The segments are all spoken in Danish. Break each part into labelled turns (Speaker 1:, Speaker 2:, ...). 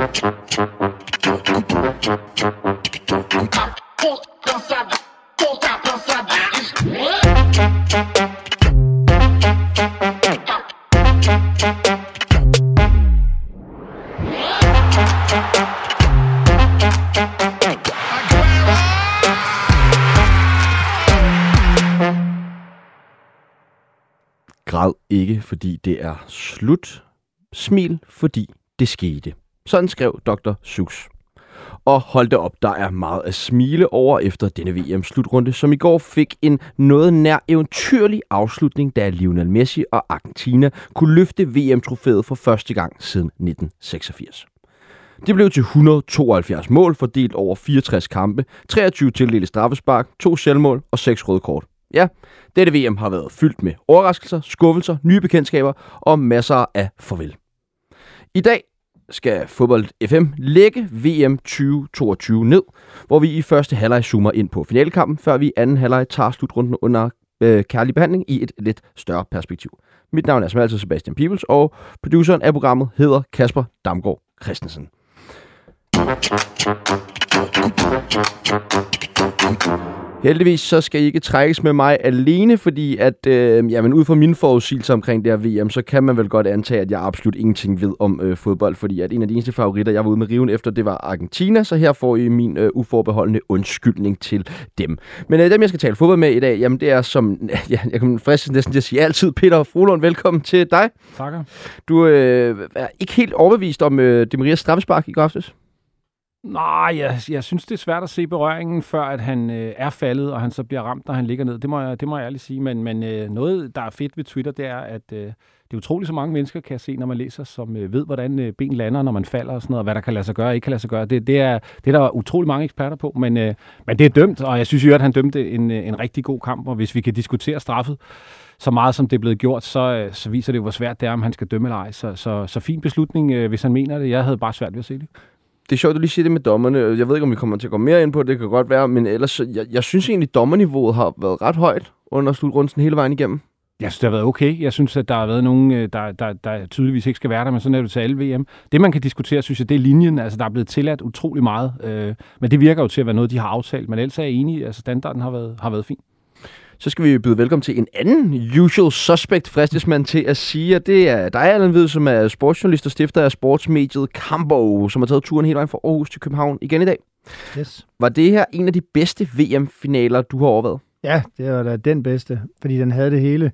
Speaker 1: Græd ikke, fordi det er slut. Smil, fordi det skete. Sådan skrev Dr. Seuss. Og hold da op, der er meget at smile over efter denne VM-slutrunde, som i går fik en noget nær eventyrlig afslutning, da Lionel Messi og Argentina kunne løfte VM-trofæet for første gang siden 1986. Det blev til 172 mål fordelt over 64 kampe, 23 tildelte straffespark, to selvmål og seks røde kort. Ja, dette VM har været fyldt med overraskelser, skuffelser, nye bekendtskaber og masser af farvel. I dag skal fodbold FM lægge VM 2022 ned, hvor vi i første halvleg zoomer ind på finalekampen, før vi i anden halvleg tager slutrunden under øh, kærlig behandling i et lidt større perspektiv. Mit navn er som altid Sebastian Pibels, og produceren af programmet hedder Kasper Damgaard Christensen. Heldigvis så skal I ikke trækkes med mig alene, fordi at, øh, jamen, ud fra mine forudsigelser omkring det her VM, så kan man vel godt antage, at jeg absolut ingenting ved om øh, fodbold, fordi at en af de eneste favoritter, jeg var ude med riven efter, det var Argentina, så her får I min øh, uforbeholdende undskyldning til dem. Men øh, dem, jeg skal tale fodbold med i dag, jamen det er som, ja, jeg kan fristes næsten til at sige altid, Peter Frohlund, velkommen til dig.
Speaker 2: Takker.
Speaker 1: Du øh, er ikke helt overbevist om øh, Demarias straffespark i går aftes?
Speaker 2: Nej, jeg, jeg synes, det er svært at se berøringen, før at han øh, er faldet, og han så bliver ramt, når han ligger ned. Det må jeg, det må jeg ærligt sige. Men, men øh, noget, der er fedt ved Twitter, det er, at øh, det er utroligt, så mange mennesker kan se, når man læser, som øh, ved, hvordan øh, ben lander, når man falder og sådan noget, og hvad der kan lade sig gøre og ikke kan lade sig gøre. Det, det, er, det er der utrolig mange eksperter på, men, øh, men det er dømt, og jeg synes jo, at han dømte en, øh, en rigtig god kamp, og hvis vi kan diskutere straffet, så meget som det er blevet gjort, så, øh, så viser det, hvor svært det er, om han skal dømme eller ej. Så, så, så fin beslutning, øh, hvis han mener det. Jeg havde bare svært ved at se det
Speaker 1: det er sjovt, du lige siger det med dommerne. Jeg ved ikke, om vi kommer til at gå mere ind på det. Det kan godt være. Men ellers, jeg, jeg synes egentlig, at dommerniveauet har været ret højt under slutrunden hele vejen igennem.
Speaker 2: Jeg synes, det har været okay. Jeg synes, at der har været nogen, øh, der, der, der tydeligvis ikke skal være der, men sådan er det til alle VM. Det, man kan diskutere, synes jeg, det er linjen. Altså, der er blevet tilladt utrolig meget. Øh, men det virker jo til at være noget, de har aftalt. Men ellers er jeg enig. Altså, standarden har været, har været fin
Speaker 1: så skal vi byde velkommen til en anden usual suspect, fristes man til at sige, at det er dig, Allan Hvid, som er sportsjournalist og stifter af sportsmediet Cambo, som har taget turen hele vejen fra Aarhus til København igen i dag.
Speaker 3: Yes.
Speaker 1: Var det her en af de bedste VM-finaler, du har overvejet?
Speaker 3: Ja, det var da den bedste, fordi den havde det hele.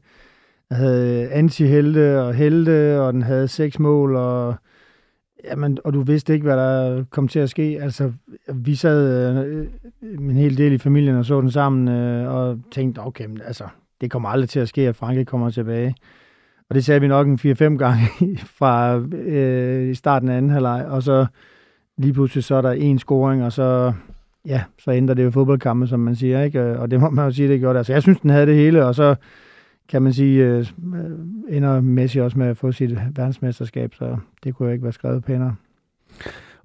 Speaker 3: Den havde anti-helte og helte, og den havde seks mål, og Jamen, og du vidste ikke, hvad der kom til at ske. Altså, vi sad øh, en hel del i familien og så den sammen, øh, og tænkte, okay, men, altså, det kommer aldrig til at ske, at Frankrig kommer tilbage. Og det sagde vi nok en 4-5 gange fra øh, starten af anden halvleg, og så lige pludselig så er der en scoring, og så, ja, så ændrer det jo fodboldkampe, som man siger, ikke? Og det må man jo sige, det gjorde det. Altså, jeg synes, den havde det hele, og så kan man sige, øh, ender Messi også med at få sit verdensmesterskab, så det kunne jo ikke være skrevet pænere.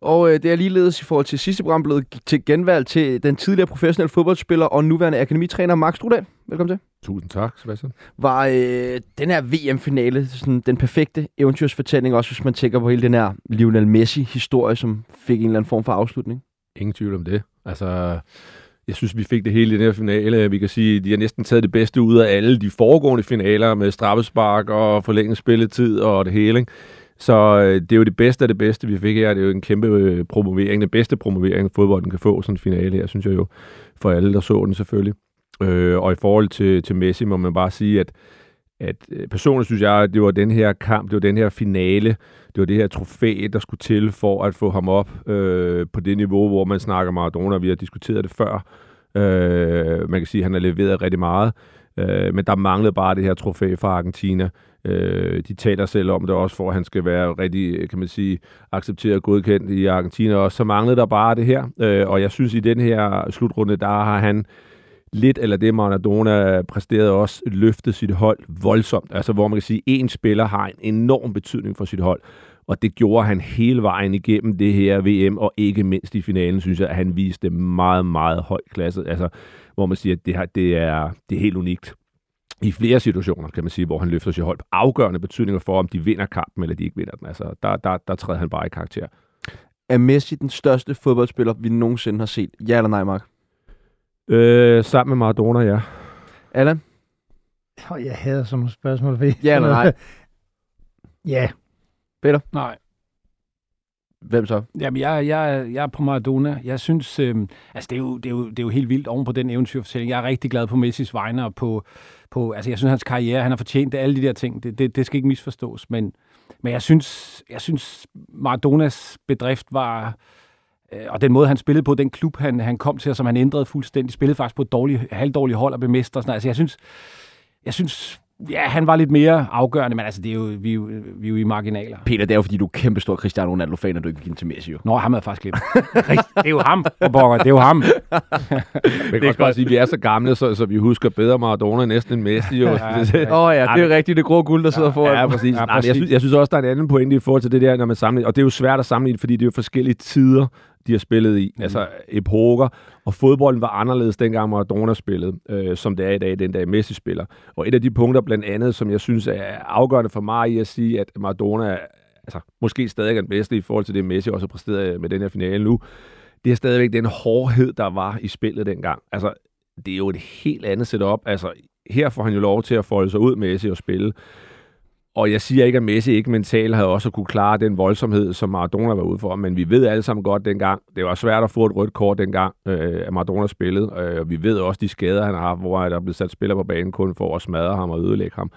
Speaker 1: Og øh, det er ligeledes i forhold til sidste program blevet til genvalg til den tidligere professionelle fodboldspiller og nuværende akademitræner Max Strudal. Velkommen til.
Speaker 4: Tusind tak, Sebastian.
Speaker 1: Var øh, den her VM-finale sådan, den perfekte eventyrsfortælling, også hvis man tænker på hele den her Lionel Messi-historie, som fik en eller anden form for afslutning?
Speaker 4: Ingen tvivl om det. Altså, jeg synes, vi fik det hele i den her finale. Vi kan sige, at de har næsten taget det bedste ud af alle de foregående finaler med straffespark og forlænget spilletid og det hele. Ikke? Så øh, det er jo det bedste af det bedste, vi fik her. Det er jo en kæmpe øh, promovering, den bedste promovering, fodbolden kan få sådan en finale her, synes jeg jo, for alle, der så den selvfølgelig. Øh, og i forhold til, til Messi må man bare sige, at, at øh, personligt synes jeg, at det var den her kamp, det var den her finale, det var det her trofæ, der skulle til for at få ham op øh, på det niveau, hvor man snakker Maradona, vi har diskuteret det før. Øh, man kan sige, at han har leveret rigtig meget, øh, men der manglede bare det her trofæ fra Argentina. Øh, de taler selv om det også, for at han skal være rigtig, kan man sige, accepteret og godkendt i Argentina også. Så manglede der bare det her, øh, og jeg synes, i den her slutrunde, der har han lidt, eller det Maradona præsterede også, løftet sit hold voldsomt. Altså, hvor man kan sige, at en spiller har en enorm betydning for sit hold. Og det gjorde han hele vejen igennem det her VM, og ikke mindst i finalen, synes jeg, at han viste meget, meget høj klasse. Altså, hvor man siger, at det, her, det, er, det er helt unikt i flere situationer, kan man sige, hvor han løfter sit hold. Afgørende betydninger for, om de vinder kampen, eller de ikke vinder den. Altså, der, der, der træder han bare i karakter.
Speaker 1: Er Messi den største fodboldspiller, vi nogensinde har set? Ja eller nej, Mark?
Speaker 4: Øh, sammen med Maradona, ja.
Speaker 1: Allan?
Speaker 3: Oh, jeg hader sådan nogle spørgsmål. Fordi...
Speaker 1: Ja eller nej?
Speaker 3: ja.
Speaker 2: Nej.
Speaker 1: Hvem så?
Speaker 2: Jamen, jeg, jeg, jeg er på Maradona. Jeg synes, øh, altså det er, jo, det, er jo, det er jo helt vildt oven på den eventyrfortælling. Jeg er rigtig glad på Messis vegne og på, på altså jeg synes, hans karriere, han har fortjent det, alle de der ting. Det, det, det skal ikke misforstås, men, men jeg synes, jeg synes Maradonas bedrift var, øh, og den måde, han spillede på, den klub, han, han kom til, og som han ændrede fuldstændig, spillede faktisk på et dårligt, halvdårligt hold og bemestre. Sådan, noget. altså jeg synes, jeg synes, ja, han var lidt mere afgørende, men altså, det er jo, vi, er jo, vi er jo i marginaler.
Speaker 1: Peter, det er jo fordi, du er kæmpestor Cristiano Ronaldo-fan, og du ikke vil give til Messi, jo.
Speaker 2: Nå, ham havde faktisk glemt. det er jo ham, for pokker, det er jo ham.
Speaker 4: Men kan også bare sige, at vi er så gamle, så, så vi husker bedre Maradona næsten end Messi. Jo.
Speaker 2: Ja,
Speaker 1: Åh oh, ja, det er rigtigt det grå guld, der sidder foran.
Speaker 4: Ja, præcis.
Speaker 2: Ja,
Speaker 4: Ja,
Speaker 2: præcis.
Speaker 4: jeg, synes, jeg synes også, der er en anden pointe i forhold til det der, når man sammenligner. Og det er jo svært at sammenligne, fordi det er jo forskellige tider, de har spillet i. Mm. Altså epoker. Og fodbolden var anderledes dengang Maradona spillede, øh, som det er i dag, den dag Messi spiller. Og et af de punkter blandt andet, som jeg synes er afgørende for mig i at sige, at Maradona altså, måske stadig er den bedste i forhold til det, Messi også har præsteret med den her finale nu, det er stadigvæk den hårdhed, der var i spillet dengang. Altså, det er jo et helt andet setup. Altså, her får han jo lov til at folde sig ud Messi og spille. Og jeg siger ikke, at Messi ikke mentalt havde også kunne klare den voldsomhed, som Maradona var ude for, men vi ved alle sammen godt dengang, det var svært at få et rødt kort dengang, øh, at Maradona spillede, øh, og vi ved også de skader, han har haft, hvor der er blevet sat spiller på banen kun for at smadre ham og ødelægge ham.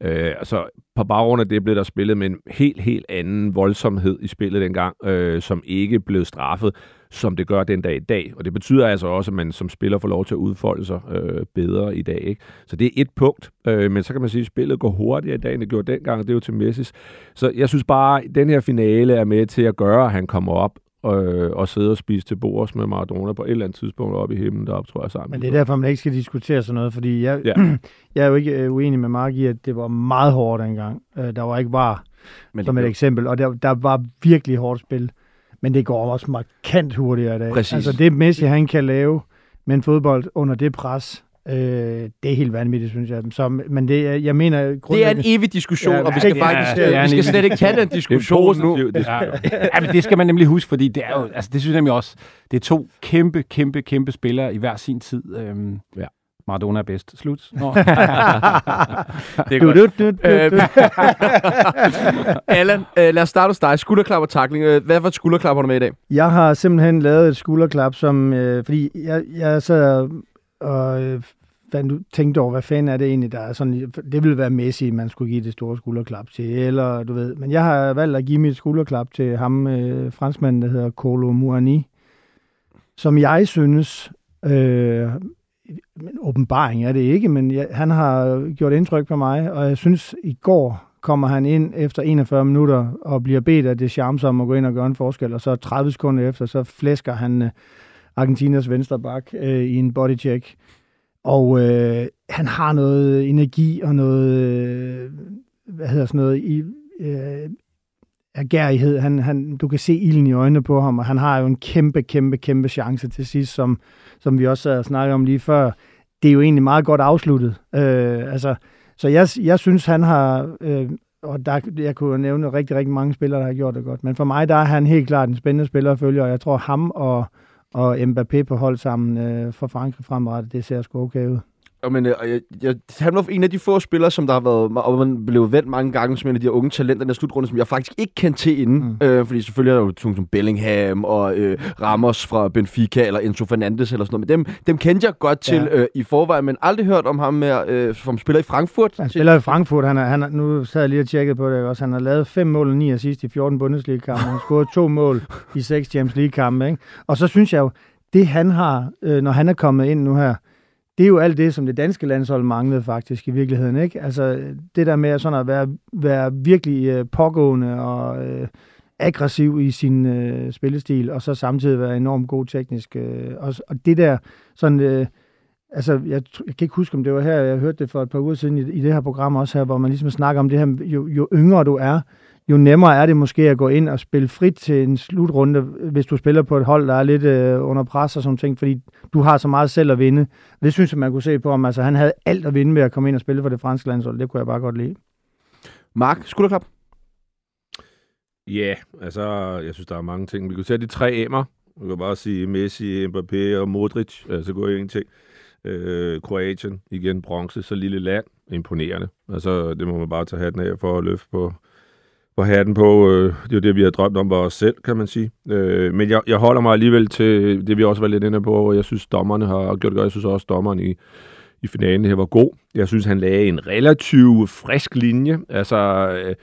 Speaker 4: Øh, altså, på baggrund af det blev der spillet med en helt, helt anden voldsomhed i spillet dengang, øh, som ikke blev straffet, som det gør den dag i dag. Og det betyder altså også, at man som spiller får lov til at udfolde sig øh, bedre i dag. Ikke? Så det er et punkt, øh, men så kan man sige, at spillet går hurtigere i dag, end det gjorde dengang, og det er jo til Messis. Så jeg synes bare, at den her finale er med til at gøre, at han kommer op øh, og sidder og spiser til bords med Maradona på et eller andet tidspunkt oppe i himlen deroppe, tror jeg sammen.
Speaker 3: Men det er derfor, man ikke skal diskutere sådan noget, fordi jeg,
Speaker 4: Ja.
Speaker 3: jeg er jo ikke øh, uenig med Mark i, at det var meget hårdt dengang. Øh, Der var ikke bare
Speaker 1: Men
Speaker 3: som et eksempel, og der, der var virkelig hårdt spil. Men det går også markant hurtigere i dag.
Speaker 1: Præcis.
Speaker 3: Altså det Messi, han kan lave med en fodbold under det pres, øh, det er helt vanvittigt, synes jeg. Så, men det, er- jeg mener...
Speaker 1: det er en evig diskussion,
Speaker 3: Ja,
Speaker 1: og vi skal
Speaker 3: er-
Speaker 1: faktisk
Speaker 2: det er
Speaker 1: vi
Speaker 2: en
Speaker 1: skal slet ikke tage den
Speaker 4: det er
Speaker 1: diskussion nu.
Speaker 4: Det,
Speaker 2: Ja. ja, men det skal man nemlig huske, fordi det er jo, altså det synes jeg nemlig også, det er to kæmpe, kæmpe, kæmpe spillere i hver sin tid. Øhm,
Speaker 4: Ja.
Speaker 2: Maradona er bedst. Slut. Nå.
Speaker 1: Det er godt.
Speaker 3: du, du, du,
Speaker 1: Øh,
Speaker 3: du.
Speaker 1: Allan, øh, lad os starte hos dig. Skulderklap og takling. Øh, Hvad for et skulderklap har du med i dag?
Speaker 3: Jeg har simpelthen lavet et skulderklap, som, øh, fordi jeg, jeg sad og øh, fandt, tænkte over, hvad fanden er det egentlig, der er sådan, det ville være Messi, man skulle give det store skulderklap til, eller du ved, men jeg har valgt at give mit skulderklap til ham, øh, franskmanden, der hedder Kolo Muani, som jeg synes, øh, men åbenbaring er det ikke, men jeg, han har gjort indtryk på mig, og jeg synes, i går kommer han ind efter 41 minutter og bliver bedt af det charme om at gå ind og gøre en forskel, og så 30 sekunder efter, så flæsker han øh, Argentinas venstre bak øh, i en bodycheck. Og øh, han har noget energi og noget, øh, hvad hedder sådan noget, i, øh, agerighed. Han, han, du kan se ilden i øjnene på ham, og han har jo en kæmpe, kæmpe, kæmpe chance til sidst, som, som vi også har snakket snakkede om lige før. Det er jo egentlig meget godt afsluttet. Øh, altså, så jeg, jeg synes, han har, øh, og der, jeg kunne nævne rigtig, rigtig mange spillere, der har gjort det godt, men for mig, der er han helt klart en spændende spiller at følge, og jeg tror, ham og, og Mbappé på hold sammen øh, for Frankrig fremrettet, det ser sgu okay ud.
Speaker 1: Og men, øh, og jeg, jeg, han var en af de få spillere, som der har været, og man blev vendt mange gange som en af de her unge talenter i den her slutrunde, som jeg faktisk ikke kendte til inden. Mm. Øh, fordi selvfølgelig er der jo sådan som Bellingham og øh, Ramos fra Benfica, eller Enzo Fernandes eller sådan noget. Men dem, dem kendte jeg godt til
Speaker 3: Ja.
Speaker 1: øh, i forvejen, men aldrig hørt om ham mere, øh, som spiller i Frankfurt.
Speaker 3: Han spiller i Frankfurt, han er, han er, nu sad jeg lige og tjekket på det også, han har lavet fem mål og ni assist i 14 Bundesliga-kampe, han har scoret to mål i seks Champions League-kampe, ikke? Og så synes jeg jo, det han har, øh, når han er kommet ind nu her, det er jo alt det, som det danske landshold manglede faktisk i virkeligheden, ikke? Altså det der med sådan at være, være virkelig øh, pågående og øh, aggressiv i sin øh, spillestil, og så samtidig være enormt god teknisk. Øh, og, og det der sådan... Øh, Altså, jeg, jeg kan ikke huske, om det var her, jeg hørte det for et par uger siden i, i det her program også her, hvor man ligesom snakker om det her, jo, jo yngre du er, jo nemmere er det måske at gå ind og spille frit til en slutrunde, hvis du spiller på et hold, der er lidt øh, under pres og sådan ting, fordi du har så meget selv at vinde. Det synes jeg, man kunne se på ham. Altså, han havde alt at vinde ved at komme ind og spille for det franske landshold. Det kunne jeg bare godt lide.
Speaker 1: Mark, skulderklap.
Speaker 4: Ja, altså, jeg synes, der er mange ting. Vi kunne tage de tre M'er. Vi kan bare sige Messi, Mbappé og Modric. Altså, går jo en ting. Øh, Kroatien, igen bronze, så lille land. Imponerende. Altså, det må man bare tage hatten af for at løfte på, på hatten på. Øh, det er jo det, vi har drømt om for os selv, kan man sige. Øh, men jeg, jeg holder mig alligevel til det, vi også var lidt inde på, hvor jeg synes, dommerne har gjort det godt. Jeg synes også, dommeren i, i finalen her var god. Jeg synes, han lagde en relativt frisk linje. Altså, øh,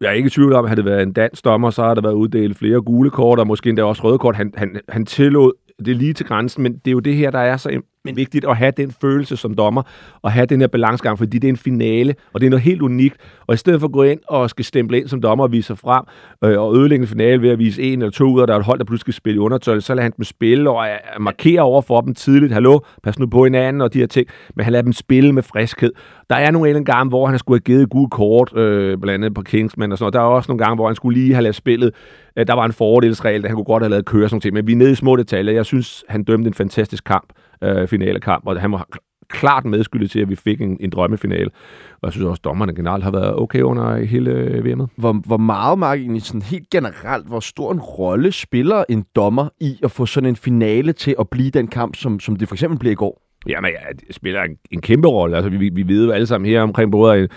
Speaker 4: jeg er ikke i tvivl om, at havde det været en dansk dommer, så har der været uddelt flere gule kort, og måske endda også røde kort. Han, han, han tillod det lige til grænsen, men det er jo det her, der er så men vigtigt at have den følelse som dommer, og have den her balancegang, fordi det er en finale, og det er noget helt unikt. Og i stedet for at gå ind og skal stemple ind som dommer og vise sig frem, øh, og ødelægge en finale ved at vise en eller to ud, og der er et hold, der pludselig skal spille i undertøj, så lader han dem spille og markere over for dem tidligt. Hallo, pas nu på hinanden og de her ting. Men han lader dem spille med friskhed. Der er nogle en gange, hvor han skulle have givet gode kort, øh, blandt andet på Kingsman og sådan noget. Der er også nogle gange, hvor han skulle lige have lavet spillet. Øh, der var en fordelsregel, der han kunne godt have lavet køre sådan ting. Men vi er nede i små detaljer. Jeg synes, han dømte en fantastisk kamp øh, finalekamp, og han var klart medskyldig til, at vi fik en, en drømmefinale. Og jeg synes også, at dommerne generelt har været okay under hele VM'et.
Speaker 1: Hvor, hvor meget, Mark, egentlig sådan helt generelt, hvor stor en rolle spiller en dommer i at få sådan en finale til at blive den kamp, som, som det for eksempel blev i går?
Speaker 4: Jamen, ja, det spiller en, en kæmpe rolle. Altså, vi, vi ved jo alle sammen her omkring både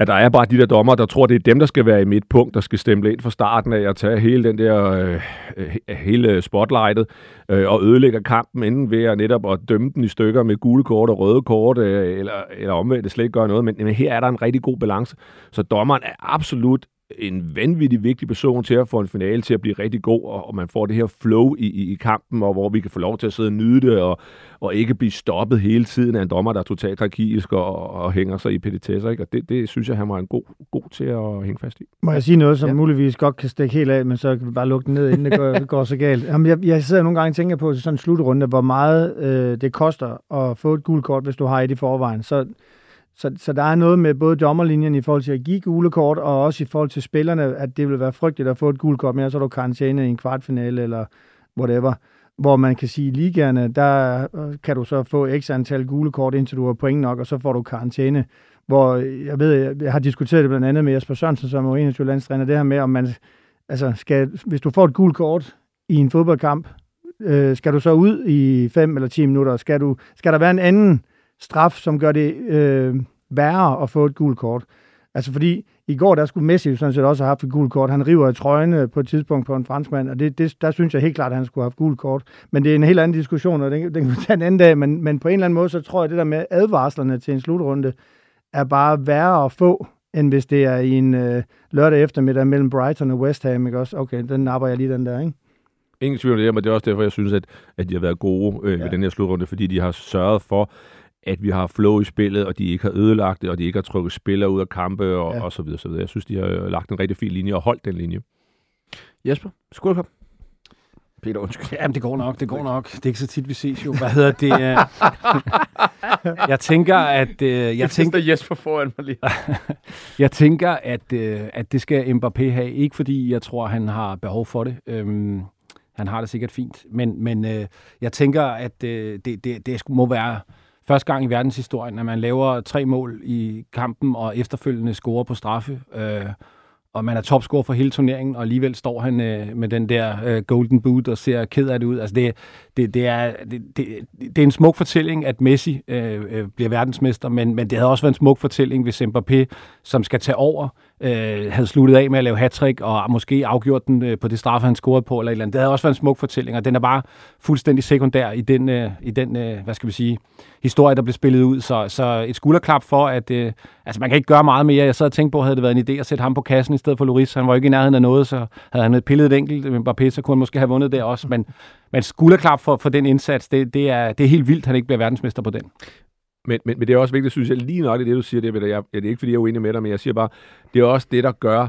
Speaker 4: at der er bare de der dommer, der tror, det er dem, der skal være i midtpunkt, der skal stemme ind fra starten af og tage hele den der øh, hele spotlightet øh, og ødelægge kampen inden ved at netop at dømme den i stykker med gule kort og røde kort, øh, eller, eller omvendt, det slet ikke gør noget. Men, men her er der en rigtig god balance. Så dommeren er absolut en vanvittig vigtig person til at få en finale til at blive rigtig god, og, og man får det her flow i, i, i kampen, og hvor vi kan få lov til at sidde og nyde det, og, og ikke blive stoppet hele tiden af en dommer, der er totalt krakilsk og, og hænger sig i petitesser. Ikke? Og det, det synes jeg, han var en god, god til at hænge fast i.
Speaker 3: Må jeg sige noget, som ja. muligvis godt kan stikke helt af, men så kan vi bare lukke den ned, inden det går, går så galt. Jamen, jeg, jeg sidder nogle gange og tænker på sådan en slutrunde, hvor meget øh, det koster at få et gult kort, hvis du har et i forvejen. Så så, så der er noget med både dommerlinjen i forhold til at give gule kort, og også i forhold til spillerne, at det vil være frygteligt at få et gult kort, men så er du karantæne i en kvartfinale eller whatever. Hvor man kan sige, at ligaerne, der øh, kan du så få x antal gule kort, indtil du har point nok, og så får du karantæne. Hvor jeg ved, jeg har diskuteret det blandt andet med Jesper Sørensen, som er 21 landstræner, det her med, om man, altså skal, hvis du får et gult kort i en fodboldkamp, øh, skal du så ud i 5 eller 10 minutter? Skal, du, skal der være en anden straf, som gør det øh, værre at få et gult kort. Altså fordi i går, der skulle Messi sådan set også have haft et gult kort. Han river i trøjen på et tidspunkt på en franskmand, og det, det, der synes jeg helt klart, at han skulle have haft gult kort. Men det er en helt anden diskussion, og den, den kan vi tage en anden dag. Men, men på en eller anden måde, så tror jeg, at det der med advarslerne til en slutrunde, er bare værre at få, end hvis det er i en øh, lørdag eftermiddag mellem Brighton og West Ham. Ikke også? Okay, den napper jeg lige den der, ikke?
Speaker 4: Ingen tvivl om det, men det er også derfor, jeg synes, at, at de har været gode øh, ja. ved den her slutrunde, fordi de har sørget for, at vi har flow i spillet, og de ikke har ødelagt det, og de ikke har trukket spillere ud af kampe, og, ja. og så videre, så videre. Jeg synes, de har lagt en rigtig fin linje og holdt den linje.
Speaker 1: Jesper, skål Peter, undskyld.
Speaker 2: Jamen, det går nok, det går nok. Det er ikke så tit, vi ses jo. Hvad hedder det? jeg tænker, at... Øh, jeg,
Speaker 1: jeg tænker, Jesper foran mig lige.
Speaker 2: jeg tænker, at, øh, at det skal Mbappé have. Ikke fordi jeg tror, han har behov for det. Øhm, han har det sikkert fint. Men, men øh, jeg tænker, at øh, det, det, det må være første gang i verdenshistorien, at man laver tre mål i kampen og efterfølgende scorer på straffe. Øh, og man er topscorer for hele turneringen, og alligevel står han øh, med den der øh, golden boot og ser ked af det ud. Altså det, det, det, er, det, det, det er en smuk fortælling, at Messi øh, øh, bliver verdensmester, men, men det havde også været en smuk fortælling, hvis Mbappé, som skal tage over, øh, havde sluttet af med at lave hat og måske afgjort den øh, på det straffe, han scorede på, eller et eller andet. Det havde også været en smuk fortælling, og den er bare fuldstændig sekundær i den, øh, i den øh, hvad skal vi sige, historie, der blev spillet ud. Så, så et skulderklap for, at øh, altså man kan ikke gøre meget mere. Jeg sad og tænkte på, havde det været en idé at sætte ham på kassen i stedet for Loris. Han var ikke i nærheden af noget, så havde han pillet et enkelt øh, Mbappé, så kunne han måske have vundet der også. Men, men skulderklap for, for den indsats, det, det, er, det er helt vildt, at han ikke bliver verdensmester på den.
Speaker 4: Men, men, men det er også vigtigt, synes jeg, lige nok i det, du siger, det, jeg, jeg, det er ikke, fordi jeg er uenig med dig, men jeg siger bare, det er også det, der gør,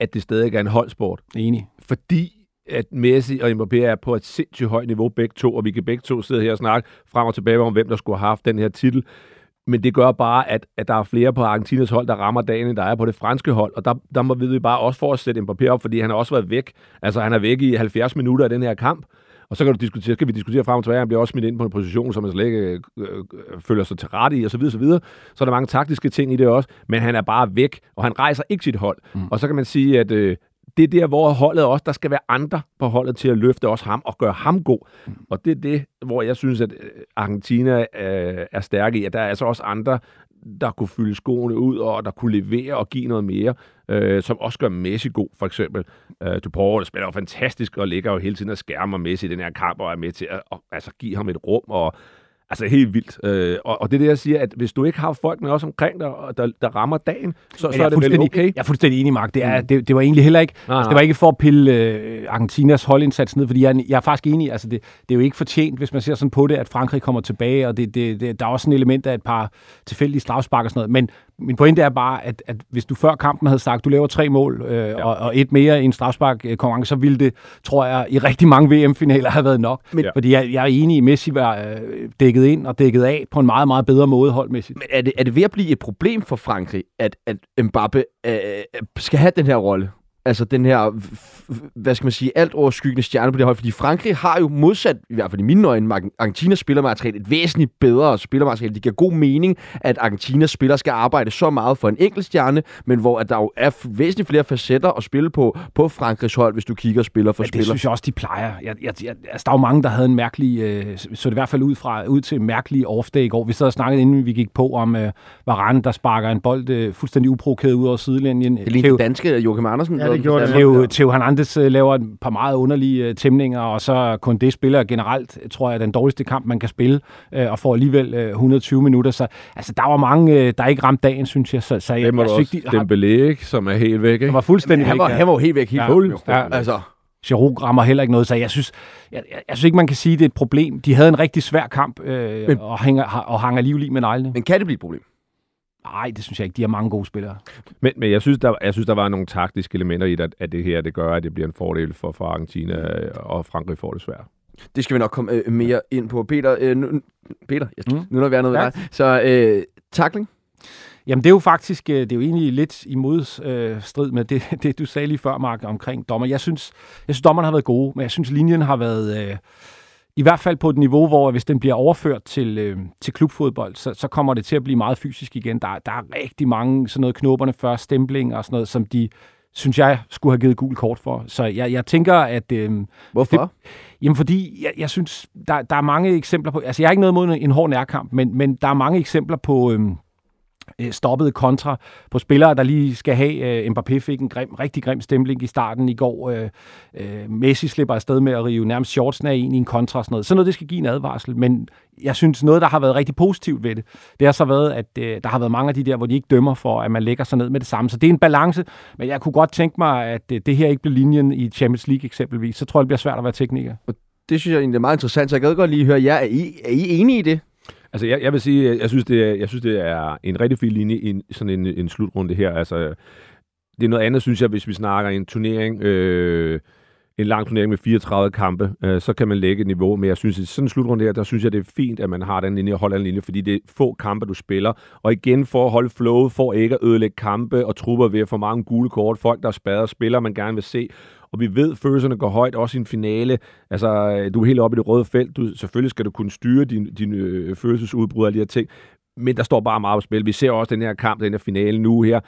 Speaker 4: at det stadig er en holdsport.
Speaker 2: Enig.
Speaker 4: Fordi at Messi og Mbappé er på et sindssygt højt niveau begge to, og vi kan begge to sidde her og snakke frem og tilbage om, hvem der skulle have haft den her titel. Men det gør bare, at, at der er flere på Argentinas hold, der rammer dagen, end der er på det franske hold. Og der, der må vi bare også for at sætte Mbappé op, fordi han har også været væk. Altså, han er væk i 70 minutter af den her kamp. Og så kan du diskutere, skal vi diskutere frem og tilbage, han bliver også smidt ind på en position, som man slet ikke øh, øh, føler sig til rette i, og så videre, så videre. Så er der mange taktiske ting i det også, men han er bare væk, og han rejser ikke sit hold. Mm. Og så kan man sige, at øh, det er der, hvor holdet også, der skal være andre på holdet til at løfte også ham og gøre ham god. Mm. Og det er det, hvor jeg synes, at øh, Argentina øh, er stærke i, at der er altså også andre, der kunne fylde skoene ud, og der kunne levere og give noget mere, øh, som også gør Messi god, for eksempel. Øh, Dupont spiller jo fantastisk, og ligger jo hele tiden og skærmer Messi i den her kamp, og er med til at og, altså, give ham et rum, og Altså helt vildt. Øh, og, og det er det, jeg siger, at hvis du ikke har folk med også omkring dig, der, der rammer dagen, så, så er det vel okay.
Speaker 2: Jeg er fuldstændig enig, Mark. Det, er, mm. det, det var egentlig heller ikke, nej, altså, det var ikke for at pille øh, Argentinas holdindsats ned, fordi jeg, jeg er faktisk enig. Altså, det, det er jo ikke fortjent, hvis man ser sådan på det, at Frankrig kommer tilbage, og det, det, det, der er også en element af et par tilfældige strafspark og sådan noget. Men min pointe er bare, at, at hvis du før kampen havde sagt, du laver tre mål øh, ja. og, og et mere i en strafspark-konkurrence, så ville det, tror jeg, i rigtig mange VM-finaler have været nok. Men, Fordi jeg, jeg er enig i, at Messi var øh, dækket ind og dækket af på en meget, meget bedre måde holdmæssigt.
Speaker 1: Men er det, er det ved at blive et problem for Frankrig, at, at Mbappé øh, skal have den her rolle? Altså den her, hvad skal man sige, alt overskyggende stjerne på det hold, fordi Frankrig har jo modsat, i hvert fald i mine øjne, Argentinas spillermateriale et væsentligt bedre spillermateriale. Det giver god mening, at Argentinas spillere skal arbejde så meget for en enkelt stjerne, men hvor at der jo er væsentligt flere facetter at spille på, på Frankrigs hold, hvis du kigger spiller for
Speaker 2: ja,
Speaker 1: spiller.
Speaker 2: det synes jeg også, de plejer. Jeg, jeg, jeg, altså, der er jo mange, der havde en mærkelig, øh, så det i hvert fald ud, fra, ud til en mærkelig off-day i går. Vi sad og snakkede, inden vi gik på, om øh, Varane, der sparker en bold øh, fuldstændig uprovokeret ud over sidelinjen.
Speaker 1: Det ligner danske Joachim Andersen.
Speaker 3: Ja, det gjorde det.
Speaker 2: Theo, Theo Hernandez øh, laver et par meget underlige uh, tæmninger, og så kun det spiller generelt, tror jeg, er den dårligste kamp, man kan spille, uh, og får alligevel uh, 120 minutter. Så altså, der var mange, uh, der ikke ramte dagen, synes jeg. Så, så jeg,
Speaker 4: det jeg, også de, Dembélé, ikke, som er helt væk. Ikke?
Speaker 2: Han var fuldstændig
Speaker 1: han var,
Speaker 2: væk.
Speaker 1: Han var jo helt væk, helt
Speaker 2: ja,
Speaker 1: fuld. Ja, altså.
Speaker 2: Giroud rammer heller ikke noget, så jeg synes, jeg, jeg, jeg synes ikke, man kan sige, at det er et problem. De havde en rigtig svær kamp, øh, men, og, hænger, og hang alligevel lige med neglene.
Speaker 1: Men kan det blive et problem?
Speaker 2: Nej, det synes jeg ikke. De har mange gode spillere.
Speaker 4: Men, men jeg, synes, der, jeg synes, der var nogle taktiske elementer i det, at det her det gør, at det bliver en fordel for, for Argentina, øh, og Frankrig får det svært.
Speaker 1: Det skal vi nok komme øh, mere ind på. Peter, øh, nu, Peter jeg, mm. nu når vi er noget ja. dig. Så øh, takling?
Speaker 2: Jamen det er jo faktisk, øh, det er jo egentlig lidt i modstrid med det, det, du sagde lige før, Mark, omkring dommer. Jeg synes, jeg synes dommerne har været gode, men jeg synes, linjen har været... Øh, i hvert fald på et niveau, hvor hvis den bliver overført til, øh, til klubfodbold, så, så kommer det til at blive meget fysisk igen. Der, der er rigtig mange sådan noget knopperne før, stempling og sådan noget, som de synes jeg skulle have givet gul kort for. Så jeg, jeg tænker, at... Øh,
Speaker 1: Hvorfor?
Speaker 2: Det, jamen fordi, jeg, jeg synes, der, der er mange eksempler på... Altså jeg har ikke noget mod en, hård nærkamp, men, men der er mange eksempler på... Øh, Øh, stoppede kontra på spillere, der lige skal have. Øh, Mbappé fik en grim, rigtig grim stempling i starten i går. Uh, Messi slipper afsted med at rive nærmest shortsen af en i en kontra sådan noget. Sådan noget, det skal give en advarsel, men jeg synes, noget, der har været rigtig positivt ved det, det har så været, at der har været mange af de der, hvor de ikke dømmer for, at man lægger sig ned med det samme. Så det er en balance, men jeg kunne godt tænke mig, at det her ikke bliver linjen i Champions League eksempelvis. Så tror jeg, det bliver svært at være tekniker.
Speaker 1: Det synes jeg egentlig er meget interessant, så jeg gad godt lige høre jer. Er I, er I enige i det?
Speaker 4: Altså, jeg, jeg vil sige, jeg synes, det er, jeg synes, det er en rigtig fin linje i en, sådan en, en slutrunde her. Altså, det er noget andet, synes jeg, hvis vi snakker en turnering, øh, en lang turnering med 34 kampe, øh, så kan man lægge et niveau. Men jeg synes, i sådan en slutrunde her, der synes jeg, det er fint, at man har den linje og holder den linje, fordi det er få kampe, du spiller. Og igen, for at holde flowet, for ikke at ødelægge kampe og trupper ved at få mange gule kort, folk, der spader, spiller, man gerne vil se. Og vi ved, at følelserne går højt, også i en finale. Altså, øh, du er helt oppe i det røde felt. Du, selvfølgelig skal du kunne styre dine din, øh, følelsesudbrud og de her ting. Men der står bare meget på spil. Vi ser også den her kamp, den her finale nu her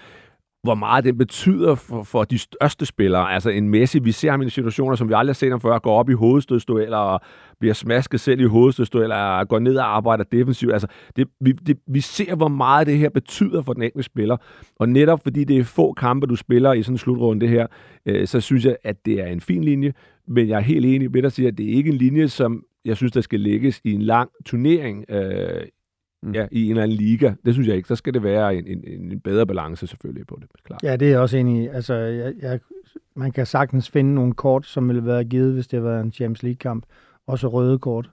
Speaker 4: hvor meget det betyder for, for de største spillere. Altså en Messi, vi ser ham i situationer, som vi aldrig har set ham før, går op i hovedstødstueller og bliver smasket selv i hovedstødstueller, går ned og arbejder defensivt. Altså, det, vi, det, vi ser, hvor meget det her betyder for den enkelte spiller. Og netop fordi det er få kampe, du spiller i sådan en slutrunde det her, øh, så synes jeg, at det er en fin linje. Men jeg er helt enig med dig at sige, at det er ikke en linje, som jeg synes, der skal lægges i en lang turnering øh, mm. ja, i en eller anden liga. Det synes jeg ikke. Så skal det være en, en, en bedre balance selvfølgelig på det. Klart.
Speaker 3: Ja, det er jeg også enig i. Altså, jeg, jeg, man kan sagtens finde nogle kort, som ville være givet, hvis det var en Champions League-kamp. Også røde kort.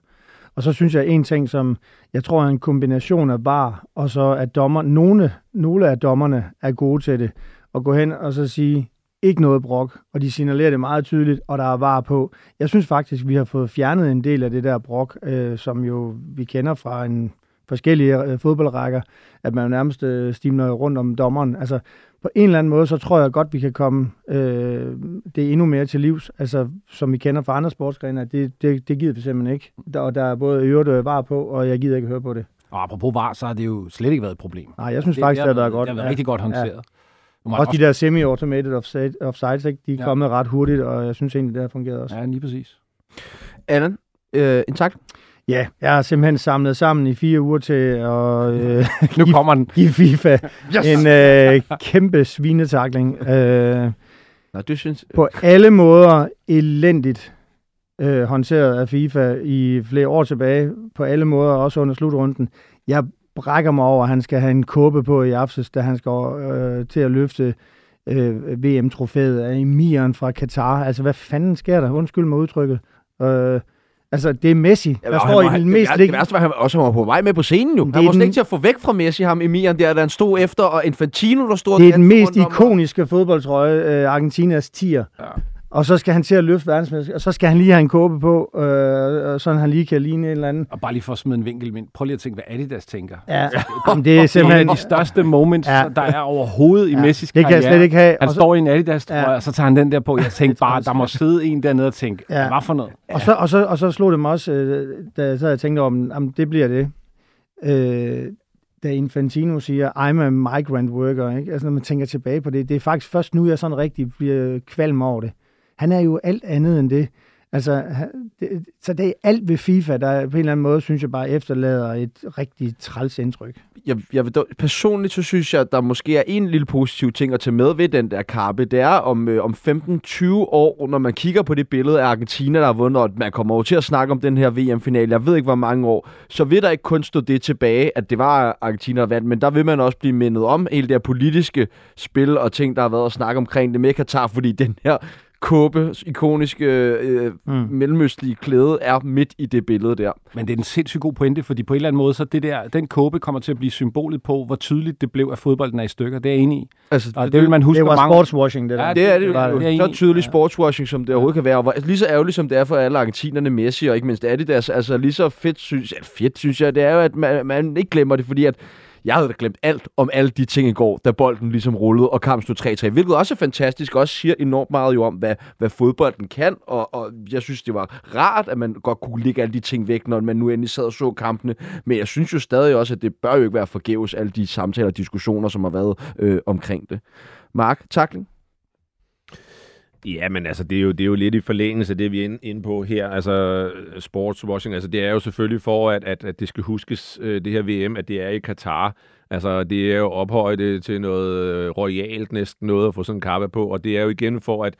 Speaker 3: Og så synes jeg en ting, som jeg tror er en kombination af bar, og så at dommer, nogle, nogle af dommerne er gode til det, at gå hen og så sige, ikke noget brok, og de signalerer det meget tydeligt, og der er var på. Jeg synes faktisk, vi har fået fjernet en del af det der brok, øh, som jo vi kender fra en forskellige øh, fodboldrækker, at man nærmest øh, stimler rundt om dommeren. Altså, på en eller anden måde, så tror jeg godt, vi kan komme øh, det endnu mere til livs, altså som vi kender fra andre sportsgrene, at det, det, det gider vi simpelthen ikke. Der, og der er både øvrigt og var på, og jeg gider ikke høre på det.
Speaker 2: Og apropos VAR, så har det jo slet ikke været et problem.
Speaker 3: Nej, jeg synes det, faktisk, det, har været godt.
Speaker 2: Det har været rigtig godt håndteret. Ja.
Speaker 3: Også, også de der semi-automated offside, offsides, ikke? de er ja. kommet ret hurtigt, og jeg synes egentlig, det har fungeret også.
Speaker 2: Ja, lige præcis.
Speaker 1: Allan, øh, en tak.
Speaker 3: Ja, jeg har simpelthen samlet sammen i fire uger til at øh,
Speaker 2: nu kommer den.
Speaker 3: give FIFA yes! en øh, kæmpe svinetakling. Øh,
Speaker 1: Nå, du synes...
Speaker 3: På alle måder elendigt øh, håndteret af FIFA i flere år tilbage. På alle måder, også under slutrunden. Jeg brækker mig over, at han skal have en kåbe på i aftes, da han skal øh, til at løfte øh, VM-trofæet af emiren fra Katar. Altså, hvad fanden sker der? Undskyld mig udtrykket. Øh, Altså, det er Messi, der ja, står i den mest...
Speaker 1: Det, det værste var, at han også var på vej med på scenen nu. Han var slet ikke til at få væk fra Messi, ham Emiren der, der han stod efter, og Infantino, der stod...
Speaker 3: Det er den mest ikoniske fodboldtrøje, øh, Argentinas tier. Ja og så skal han til at løfte verdensmester, og så skal han lige have en kåbe på, øh, sådan han lige kan ligne en eller anden.
Speaker 2: Og bare lige for at smide en vinkel ind. Prøv lige at tænke, hvad Adidas tænker.
Speaker 3: Ja, Jamen, det er simpelthen...
Speaker 2: de største moments, ja. der er overhovedet ja. i Messis
Speaker 3: Det kan jeg slet ikke have.
Speaker 2: Han så... står i en Adidas, ja. og så tager han den der på. Jeg tænkte bare, der må sidde en dernede og tænke, ja. hvad for noget?
Speaker 3: Ja. Og, så, og, så, og så slog det mig også, øh, da så jeg tænkte om, jamen, det bliver det. Øh, da Infantino siger, I'm a migrant worker, ikke? Altså, når man tænker tilbage på det, det er faktisk først nu, jeg sådan rigtig bliver kvalm over det. Han er jo alt andet end det. Altså, det, så det er alt ved FIFA, der på en eller anden måde, synes jeg bare efterlader et rigtig træls indtryk.
Speaker 1: Jeg, jeg vil dog, personligt så synes jeg, at der måske er en lille positiv ting at tage med ved den der kappe. Det er om, øh, om 15-20 år, når man kigger på det billede af Argentina, der har vundet, og man kommer over til at snakke om den her VM-finale, jeg ved ikke hvor mange år, så vil der ikke kun stå det tilbage, at det var Argentina, der vandt, men der vil man også blive mindet om hele det her politiske spil og ting, der har været at snakke omkring det med Katar, fordi den her kåbe, ikoniske øh, mm. mellemøstlige klæde er midt i det billede der.
Speaker 2: Men det er en sindssygt god pointe, fordi på en eller anden måde, så det der, den kåbe kommer til at blive symbolet på, hvor tydeligt det blev, at fodbolden er i stykker. Det er jeg enig i. Altså,
Speaker 3: og det, det vil man huske
Speaker 1: det
Speaker 3: var
Speaker 1: mange...
Speaker 3: sportswashing, det der.
Speaker 1: Ja, det, er det, det, er det så tydeligt ja. sportswashing, som det overhovedet kan være. Og lige så ærgerligt, som det er for alle argentinerne, Messi og ikke mindst Adidas, altså lige så fedt synes, ja, fedt, synes jeg, det er jo, at man, man ikke glemmer det, fordi at jeg havde da glemt alt om alle de ting i går, da bolden ligesom rullede, og kampen stod 3-3, hvilket også er fantastisk, også siger enormt meget jo om, hvad, hvad fodbolden kan, og, og jeg synes, det var rart, at man godt kunne lægge alle de ting væk, når man nu endelig sad og så kampene, men jeg synes jo stadig også, at det bør jo ikke være forgæves, alle de samtaler og diskussioner, som har været øh, omkring det. Mark, takling?
Speaker 4: Ja, men altså, det er jo, det er jo lidt i forlængelse af det, vi er inde, på her. Altså, sportswashing, altså, det er jo selvfølgelig for, at, at, at det skal huskes, øh, det her VM, at det er i Katar. Altså, det er jo ophøjet til noget øh, royalt næsten noget at få sådan en kappe på, og det er jo igen for, at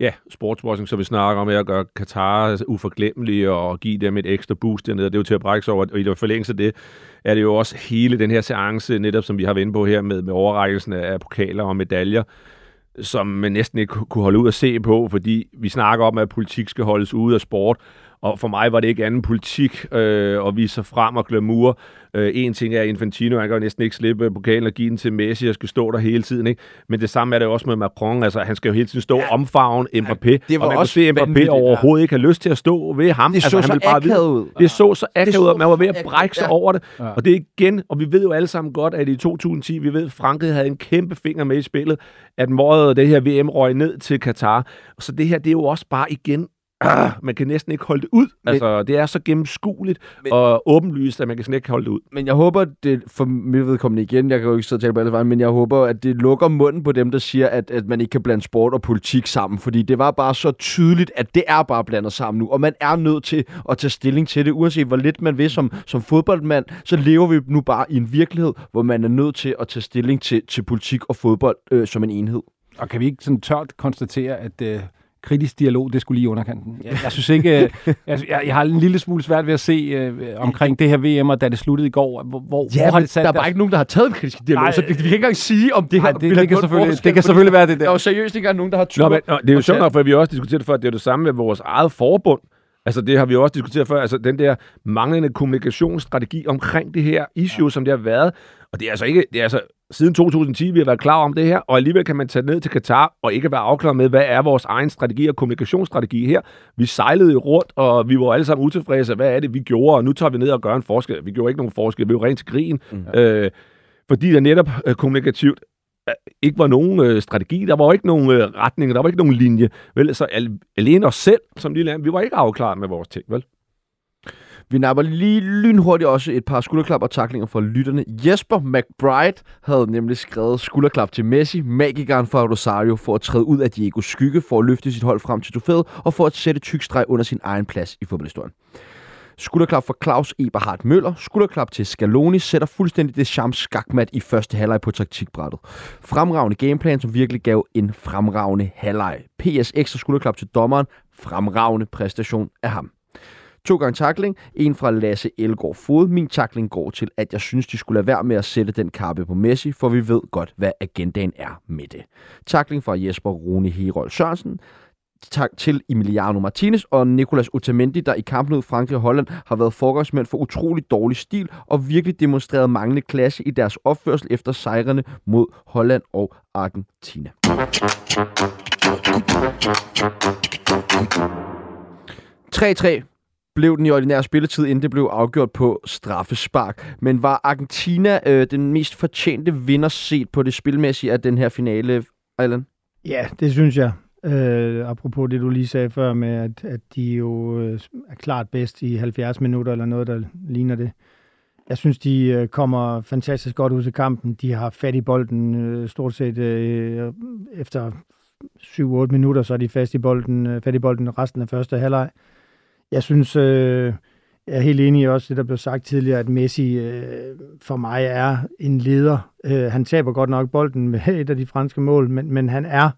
Speaker 4: ja, sportswashing, så vi snakker om, at gøre Katar uforglemmelig og give dem et ekstra boost dernede. Det er jo til at brække sig over, og i forlængelse af det, er det jo også hele den her seance, netop som vi har været inde på her med, med overrækkelsen af pokaler og medaljer, som man næsten ikke kunne holde ud at se på, fordi vi snakker om, at politik skal holdes ude af sport, og for mig var det ikke anden politik øh, at vise sig frem og glamour. Øh, en ting er Infantino, han kan jo næsten ikke slippe pokalen og give den til Messi og skal stå der hele tiden. Ikke? Men det samme er det også med Macron. Altså, han skal jo hele tiden stå ja. omfavn Mbappé. Ja, det var og man også kan se, Mbappé overhovedet ikke har lyst til at stå ved ham.
Speaker 1: Det
Speaker 4: altså,
Speaker 1: så
Speaker 4: han
Speaker 1: så bare akavet ud.
Speaker 4: Det så så akavet ud, man var ved at brække sig ja. over det. Ja. Og det er igen, og vi ved jo alle sammen godt, at i 2010, vi ved, at Frankrig havde en kæmpe finger med i spillet, at måde det her VM røg ned til Katar. Så det her, det er jo også bare igen ah, man kan næsten ikke holde det ud. Men, altså, det er så gennemskueligt men, og åbenlyst, at man kan slet ikke holde det ud.
Speaker 1: Men jeg håber, det for mit vedkommende igen, jeg kan jo ikke sidde og tale på alle vejen, men jeg håber, at det lukker munden på dem, der siger, at, at man ikke kan blande sport og politik sammen, fordi det var bare så tydeligt, at det er bare blandet sammen nu, og man er nødt til at tage stilling til det, uanset hvor lidt man vil som, som fodboldmand, så lever vi nu bare i en virkelighed, hvor man er nødt til at tage stilling til, til politik og fodbold øh, som en enhed.
Speaker 2: Og kan vi ikke sådan tørt konstatere, at øh, kritisk dialog, det skulle lige underkanten. Jeg, jeg synes ikke, øh, jeg, jeg, jeg har en lille smule svært ved at se øh, omkring det her VM, og da det sluttede i går, hvor, hvor,
Speaker 1: ja, hvor har det sat der er bare ikke nogen, der har taget en kritisk dialog, nej, så vi, vi kan ikke engang sige, om det
Speaker 2: nej,
Speaker 1: her...
Speaker 2: Det, det, kan selvfølgelig, det kan selvfølgelig være det der.
Speaker 1: Der er jo seriøst ikke nogen, der har tur. Nå, men,
Speaker 4: nå, det er jo sjovt nok, for vi har også diskuteret det før, at det er det samme med vores eget forbund. Altså det har vi også diskuteret før, altså den der manglende kommunikationsstrategi omkring det her issue, ja. som det har været. Og det er altså ikke, det er altså siden 2010, vi har været klar om det her, og alligevel kan man tage ned til Katar og ikke være afklaret med, hvad er vores egen strategi og kommunikationsstrategi her. Vi sejlede jo rundt, og vi var alle sammen utilfredse. Hvad er det, vi gjorde? Og nu tager vi ned og gør en forskel. Vi gjorde ikke nogen forskel. Vi var rent til grin. Mm. Øh, fordi der netop øh, kommunikativt ikke var nogen øh, strategi, der var ikke nogen øh, retning, der var ikke nogen linje. Vel, så al, alene os selv som lille land, vi var ikke afklaret med vores ting, vel?
Speaker 1: Vi napper lige lynhurtigt også et par skulderklap og taklinger fra lytterne. Jesper McBride havde nemlig skrevet skulderklap til Messi, magikeren fra Rosario, for at træde ud af Diego skygge, for at løfte sit hold frem til trofæet og for at sætte tyk streg under sin egen plads i fodboldhistorien. Skulderklap for Claus Eberhard Møller. Skulderklap til Scaloni sætter fuldstændig det champs skakmat i første halvleg på taktikbrættet. Fremragende gameplan, som virkelig gav en fremragende halvleg. PS ekstra skulderklap til dommeren. Fremragende præstation af ham. To gange takling, en fra Lasse Elgård Fod. Min takling går til, at jeg synes, de skulle lade være med at sætte den kappe på Messi, for vi ved godt, hvad agendaen er med det. Takling fra Jesper Rune Herold Sørensen tak til Emiliano Martinez og Nicolas Otamendi, der i kampen mod Frankrig og Holland har været forgangsmænd for utrolig dårlig stil og virkelig demonstreret manglende klasse i deres opførsel efter sejrene mod Holland og Argentina. 3-3 blev den i ordinær spilletid, inden det blev afgjort på straffespark. Men var Argentina øh, den mest fortjente vinder set på det spilmæssige af den her finale, Island?
Speaker 3: Ja, det synes jeg. Øh, apropos det, du lige sagde før med, at, at de jo øh, er klart bedst i 70 minutter, eller noget, der ligner det. Jeg synes, de øh, kommer fantastisk godt ud til kampen. De har fat i bolden øh, stort set øh, efter 7-8 minutter, så er de fast i bolden, øh, fat i bolden resten af første halvleg. Jeg synes, øh, jeg er helt enig i også det, der blev sagt tidligere, at Messi øh, for mig er en leder. Øh, han taber godt nok bolden med et af de franske mål, men, men han er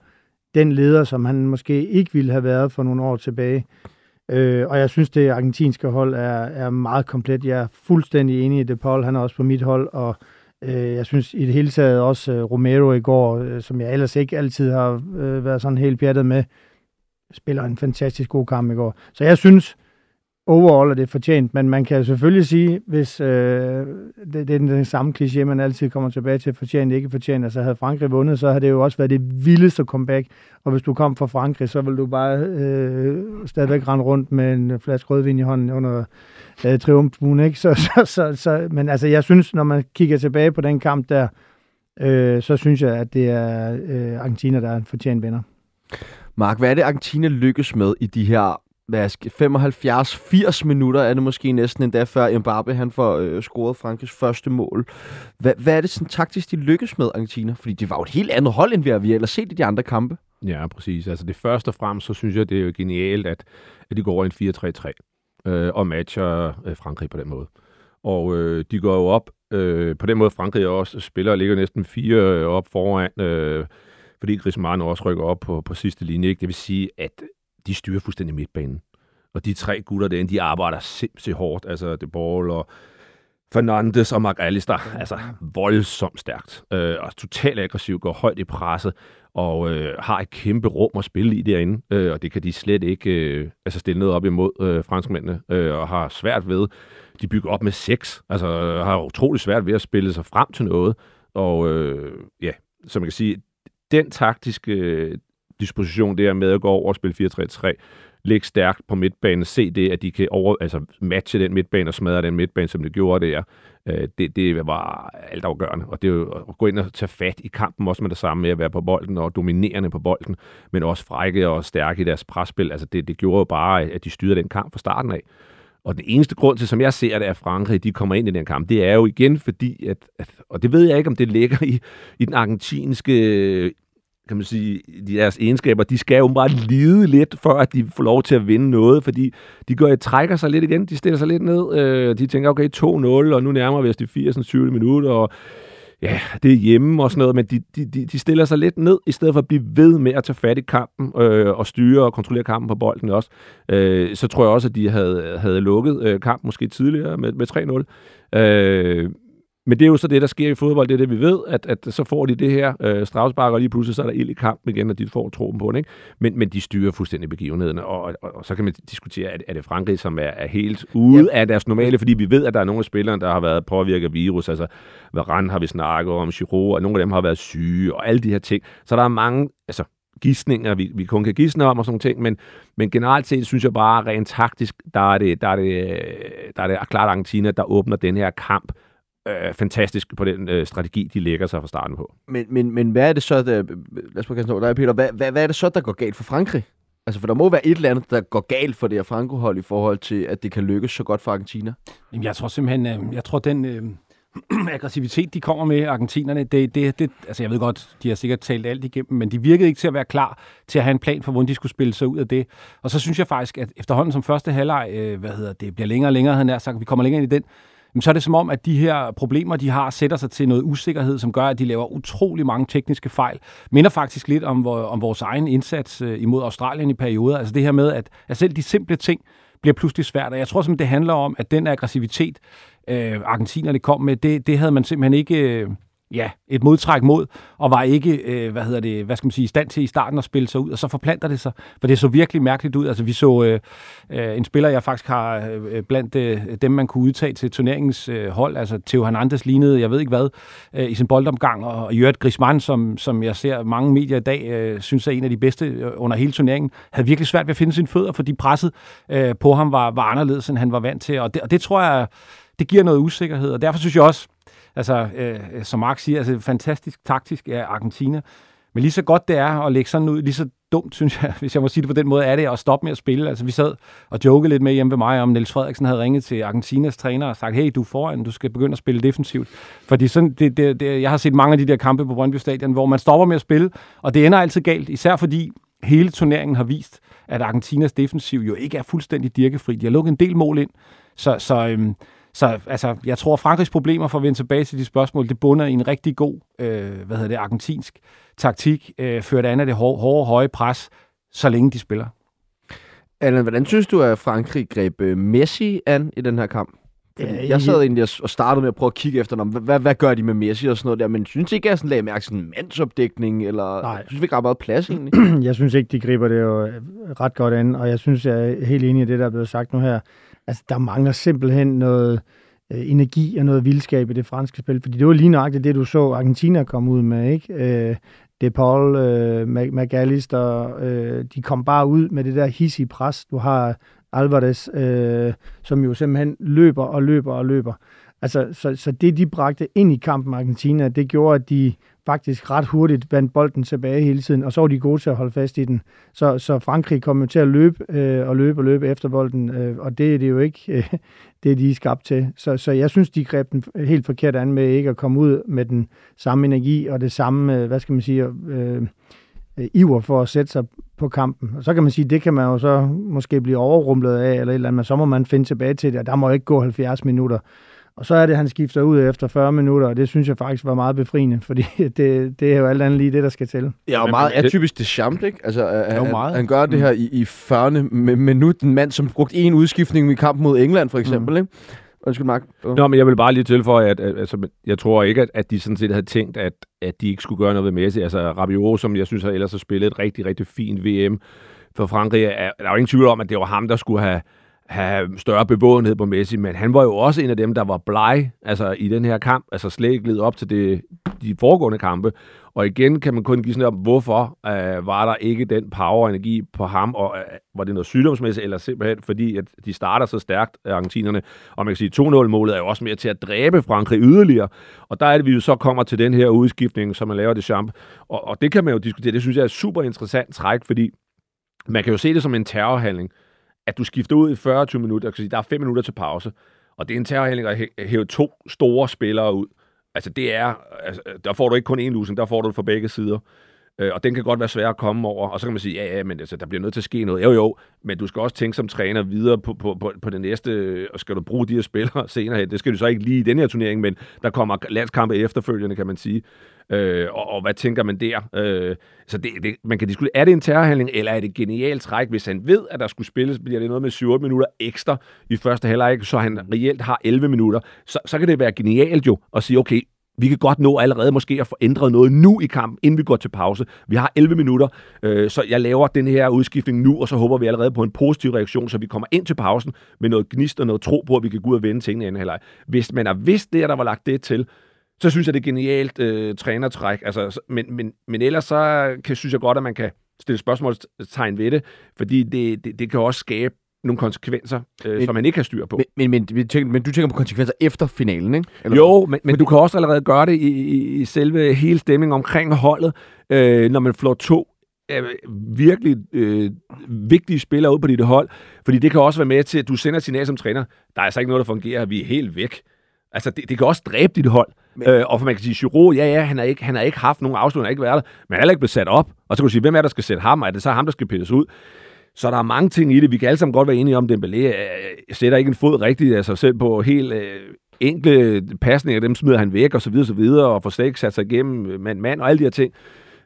Speaker 3: den leder, som han måske ikke ville have været for nogle år tilbage. Øh, og jeg synes, det argentinske hold er, er meget komplet. Jeg er fuldstændig enig i det, Paul. Han er også på mit hold, og øh, jeg synes i det hele taget også øh, Romero i går, øh, som jeg ellers ikke altid har øh, været sådan helt pjattet med, spiller en fantastisk god kamp i går. Så jeg synes, overall er det fortjent, men man kan selvfølgelig sige, hvis øh, det, det er den samme kliché, man altid kommer tilbage til, fortjent, ikke fortjent, altså havde Frankrig vundet, så havde det jo også været det vildeste comeback, og hvis du kom fra Frankrig, så ville du bare øh, stadigvæk rende rundt med en flaske rødvin i hånden under øh, triumfbuen, ikke? Så, så, så, så, men altså, jeg synes, når man kigger tilbage på den kamp der, øh, så synes jeg, at det er øh, Argentina, der er en fortjent vinder.
Speaker 1: Mark, hvad er det, Argentina lykkes med i de her 75-80 minutter er det måske næsten endda før Mbappe han får øh, scoret Frankrigs første mål. Hvad, hvad er det sådan taktisk, de lykkes med Argentina? Fordi det var jo et helt andet hold, end vi har vi ellers set i de andre kampe.
Speaker 4: Ja, præcis. Altså det første og fremmest, så synes jeg, det er jo genialt, at, at de går over i en 4-3-3 øh, og matcher øh, Frankrig på den måde. Og øh, de går jo op, øh, på den måde Frankrig også spiller og ligger næsten fire øh, op foran, øh, fordi Griezmann også rykker op på, på sidste linje. Ikke? Det vil sige, at de styrer fuldstændig midtbanen. Og de tre gutter derinde, de arbejder sindssygt hårdt. Altså, De Ball og Fernandes og Mark Allister. altså voldsomt stærkt. Øh, og totalt aggressivt, går højt i presset, og øh, har et kæmpe rum at spille i derinde. Øh, og det kan de slet ikke øh, altså stille noget op imod øh, franskmændene, øh, og har svært ved. De bygger op med seks, altså har utrolig svært ved at spille sig frem til noget. Og øh, ja, som man kan sige, den taktiske øh, disposition der med at gå over og spille 4-3-3, ligge stærkt på midtbanen, se det, at de kan over, altså matche den midtbane og smadre den midtbane, som de gjorde der, øh, det, det var altafgørende. Og det er jo at gå ind og tage fat i kampen, også med det samme med at være på bolden og dominerende på bolden, men også frække og stærke i deres presspil. Altså det, det gjorde jo bare, at de styrede den kamp fra starten af. Og den eneste grund til, som jeg ser det, at Frankrig de kommer ind i den kamp, det er jo igen fordi, at, at og det ved jeg ikke, om det ligger i, i den argentinske kan man sige, deres egenskaber, de skal jo bare lide lidt, for at de får lov til at vinde noget, fordi de går, trækker sig lidt igen, de stiller sig lidt ned, øh, de tænker, okay, 2-0, og nu nærmer vi os de 80. 20 minutter, og ja, det er hjemme og sådan noget, men de, de, de, de stiller sig lidt ned, i stedet for at blive ved med at tage fat i kampen, øh, og styre og kontrollere kampen på bolden også. Øh, så tror jeg også, at de havde, havde lukket øh, kampen måske tidligere med, med 3-0. Øh, men det er jo så det, der sker i fodbold, det er det, vi ved, at, at så får de det her øh, strafspark, og lige pludselig så er der ild i kampen igen, og de får troen på det. Ikke? Men, men de styrer fuldstændig begivenhederne, og, og, og så kan man diskutere, er, er det Frankrig, som er, er helt ude ja. af deres normale, fordi vi ved, at der er nogle af spillerne, der har været påvirket af virus, altså Varane har vi snakket om, Giroud, og nogle af dem har været syge, og alle de her ting. Så der er mange, altså gidsninger, vi, vi kun kan gisne om og sådan nogle ting, men, men generelt set synes jeg bare, rent taktisk, der er det, der er det, der er det klart Argentina, der åbner den her kamp øh, fantastisk på den øh, strategi, de lægger sig fra starten på.
Speaker 1: Men, men, men hvad er det så, der, lad os prøve at dig, Peter, hvad, hvad, hvad er det så, der går galt for Frankrig? Altså, for der må være et eller andet, der går galt for det her Franco-hold i forhold til, at det kan lykkes så godt for Argentina.
Speaker 2: Jamen, jeg tror simpelthen, øh, jeg tror, den øh, aggressivitet, de kommer med, argentinerne, det, det, det, altså jeg ved godt, de har sikkert talt alt igennem, men de virkede ikke til at være klar til at have en plan for, hvordan de skulle spille sig ud af det. Og så synes jeg faktisk, at efterhånden som første halvleg, øh, hvad hedder det, bliver længere og længere, han er sagt, vi kommer længere ind i den, så er det som om, at de her problemer, de har, sætter sig til noget usikkerhed, som gør, at de laver utrolig mange tekniske fejl. Minder faktisk lidt om, om vores egen indsats øh, imod Australien i perioder. Altså det her med, at, at selv de simple ting bliver pludselig svært. Og jeg tror simpelthen, det handler om, at den aggressivitet, øh, argentinerne kom med, det, det havde man simpelthen ikke... Øh, ja, et modtræk mod, og var ikke, øh, hvad hedder det, hvad skal man sige, i stand til i starten at spille sig ud, og så forplanter det sig, for det så virkelig mærkeligt ud. Altså vi så øh, øh, en spiller, jeg faktisk har øh, blandt øh, dem, man kunne udtage til turneringens øh, hold, altså Theo Hernandez lignede, jeg ved ikke hvad, øh, i sin boldomgang, og Jørgen Griezmann, som, som jeg ser mange medier i dag, øh, synes er en af de bedste øh, under hele turneringen, havde virkelig svært ved at finde sine fødder, fordi presset øh, på ham var, var anderledes, end han var vant til, og det, og det tror jeg, det giver noget usikkerhed, og derfor synes jeg også, altså, øh, som Mark siger, altså fantastisk taktisk af Argentina. Men lige så godt det er at lægge sådan ud, lige så dumt, synes jeg, hvis jeg må sige det på den måde, er det at stoppe med at spille. Altså, vi sad og jokede lidt med hjemme ved mig, om Niels Frederiksen havde ringet til Argentinas træner og sagt, hey, du er foran, du skal begynde at spille defensivt. Fordi sådan, det, det, det, jeg har set mange af de der kampe på Brøndby Stadion, hvor man stopper med at spille, og det ender altid galt, især fordi hele turneringen har vist, at Argentinas defensiv jo ikke er fuldstændig dirkefri. De har lukket en del mål ind, så, så øhm, så altså, jeg tror, Frankrigs problemer, for at vende tilbage til de spørgsmål, det bunder i en rigtig god, øh, hvad hedder det, argentinsk taktik, øh, ført an af det hårde, hårde, høje pres, så længe de spiller.
Speaker 1: Allan, hvordan synes du, at Frankrig greb øh, Messi an i den her kamp? Fordi jeg sad egentlig og startede med at prøve at kigge efter, hvad, hvad, hvad gør de med Messi og sådan noget der, men synes ikke, at jeg sådan lagde mærke til en mandsopdækning, eller Nej. synes vi ikke ret meget plads egentlig?
Speaker 3: jeg synes ikke, de griber det jo ret godt an, og jeg synes, jeg er helt enig i det, der er blevet sagt nu her. Altså, der mangler simpelthen noget øh, energi og noget vildskab i det franske spil, fordi det var lige nøjagtigt det, du så Argentina komme ud med, ikke? Øh, De Paul, øh, McAllister, øh, de kom bare ud med det der hissige pres. Du har Alvarez, øh, som jo simpelthen løber og løber og løber. Altså, så, så det, de bragte ind i kampen med Argentina, det gjorde, at de faktisk ret hurtigt vandt bolden tilbage hele tiden, og så var de gode til at holde fast i den. Så, så Frankrig kom jo til at løbe øh, og løbe og løbe efter bolden, øh, og det er det jo ikke øh, det, de er skabt til. Så, så jeg synes, de greb den helt forkert an med ikke at komme ud med den samme energi og det samme, øh, hvad skal man sige, øh, øh, iver for at sætte sig på kampen. Og så kan man sige, det kan man jo så måske blive overrumlet af, eller et eller andet, men så må man finde tilbage til det, og der må ikke gå 70 minutter. Og så er det, at han skifter ud efter 40 minutter, og det synes jeg faktisk var meget befriende, fordi det, det er jo alt andet lige det, der skal til.
Speaker 1: Ja, og meget er typisk det champ, ikke? Altså, han, meget. han gør det her i, i 40. minut, en mand, som brugte en udskiftning i kampen mod England, for eksempel, mm. ikke? Undskyld, Mark.
Speaker 4: Nå, men jeg vil bare lige tilføje, at, at altså, jeg tror ikke, at, at de sådan set havde tænkt, at, at de ikke skulle gøre noget ved Messi. Altså, Rabiot, som jeg synes har ellers har spillet et rigtig, rigtig fint VM for Frankrig, er, der er jo ingen tvivl om, at det var ham, der skulle have, have større bevågenhed på Messi, men han var jo også en af dem, der var bleg altså, i den her kamp, altså slet ikke op til det, de foregående kampe. Og igen kan man kun give sådan om, hvorfor øh, var der ikke den power og energi på ham, og øh, var det noget sygdomsmæssigt, eller simpelthen fordi, at de starter så stærkt, øh, argentinerne. Og man kan sige, 2-0-målet er jo også mere til at dræbe Frankrig yderligere. Og der er det, vi jo så kommer til den her udskiftning, som man laver det champ. Og, og det kan man jo diskutere. Det synes jeg er et super interessant træk, fordi man kan jo se det som en terrorhandling at du skifter ud i 40-20 minutter, kan sige, der er 5 minutter til pause, og det er en terrorhandling at hæve to store spillere ud. Altså det er, altså, der får du ikke kun én losing, der får du det fra begge sider. Øh, og den kan godt være svær at komme over. Og så kan man sige, ja, ja, men altså, der bliver nødt til at ske noget. Jo, jo, men du skal også tænke som træner videre på, på, på, på det næste, og skal du bruge de her spillere senere hen. Det skal du så ikke lige i den her turnering, men der kommer landskampe efterfølgende, kan man sige. Øh, og, og hvad tænker man der? Øh, så det, det, man kan diskutere, er det en terrorhandling, eller er det et genialt træk, hvis han ved, at der skulle spilles, bliver det noget med 7 minutter ekstra i første halvleg, så han reelt har 11 minutter, så, så kan det være genialt jo at sige, okay, vi kan godt nå allerede måske at få ændret noget nu i kampen, inden vi går til pause. Vi har 11 minutter, øh, så jeg laver den her udskiftning nu, og så håber vi allerede på en positiv reaktion, så vi kommer ind til pausen med noget gnist og noget tro på, at vi kan gå ud og vende tingene i anden halvleg. Hvis man har vidst det, der var lagt det til, så synes jeg, det er genialt øh, trænertræk. Altså, men, men, men ellers så kan, synes jeg godt, at man kan stille spørgsmålstegn ved det, fordi det, det, det kan også skabe nogle konsekvenser, øh, som man ikke har styr på.
Speaker 1: Men, men, men, men, tænker, men du tænker på konsekvenser efter finalen, ikke? Eller?
Speaker 4: Jo, men, men du kan også allerede gøre det i, i, i selve hele stemningen omkring holdet, øh, når man flår to øh, virkelig øh, vigtige spillere ud på dit hold. Fordi det kan også være med til, at du sender et signal som træner. Der er altså ikke noget, der fungerer. Vi er helt væk. Altså, det, det kan også dræbe dit hold. Men... Øh, og for man kan sige, Giroud, ja, ja, han har ikke, han har ikke haft nogen afslutning, han har ikke været der, men han er heller ikke blevet sat op. Og så kan du sige, hvem er der skal sætte ham? Er det så ham, der skal pilles ud? Så der er mange ting i det. Vi kan alle sammen godt være enige om, at Dembélé øh, sætter ikke en fod rigtigt af sig selv på helt øh, enkle pasninger. Dem smider han væk, og så videre, og så videre, og får slet ikke sat sig igennem øh, mand, mand, og alle de her ting.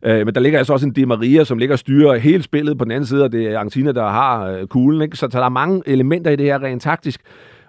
Speaker 4: Øh, men der ligger altså også en Di Maria, som ligger og styrer hele spillet på den anden side, og det er Argentina, der har øh, kuglen. Ikke? Så, så der er mange elementer i det her rent taktisk.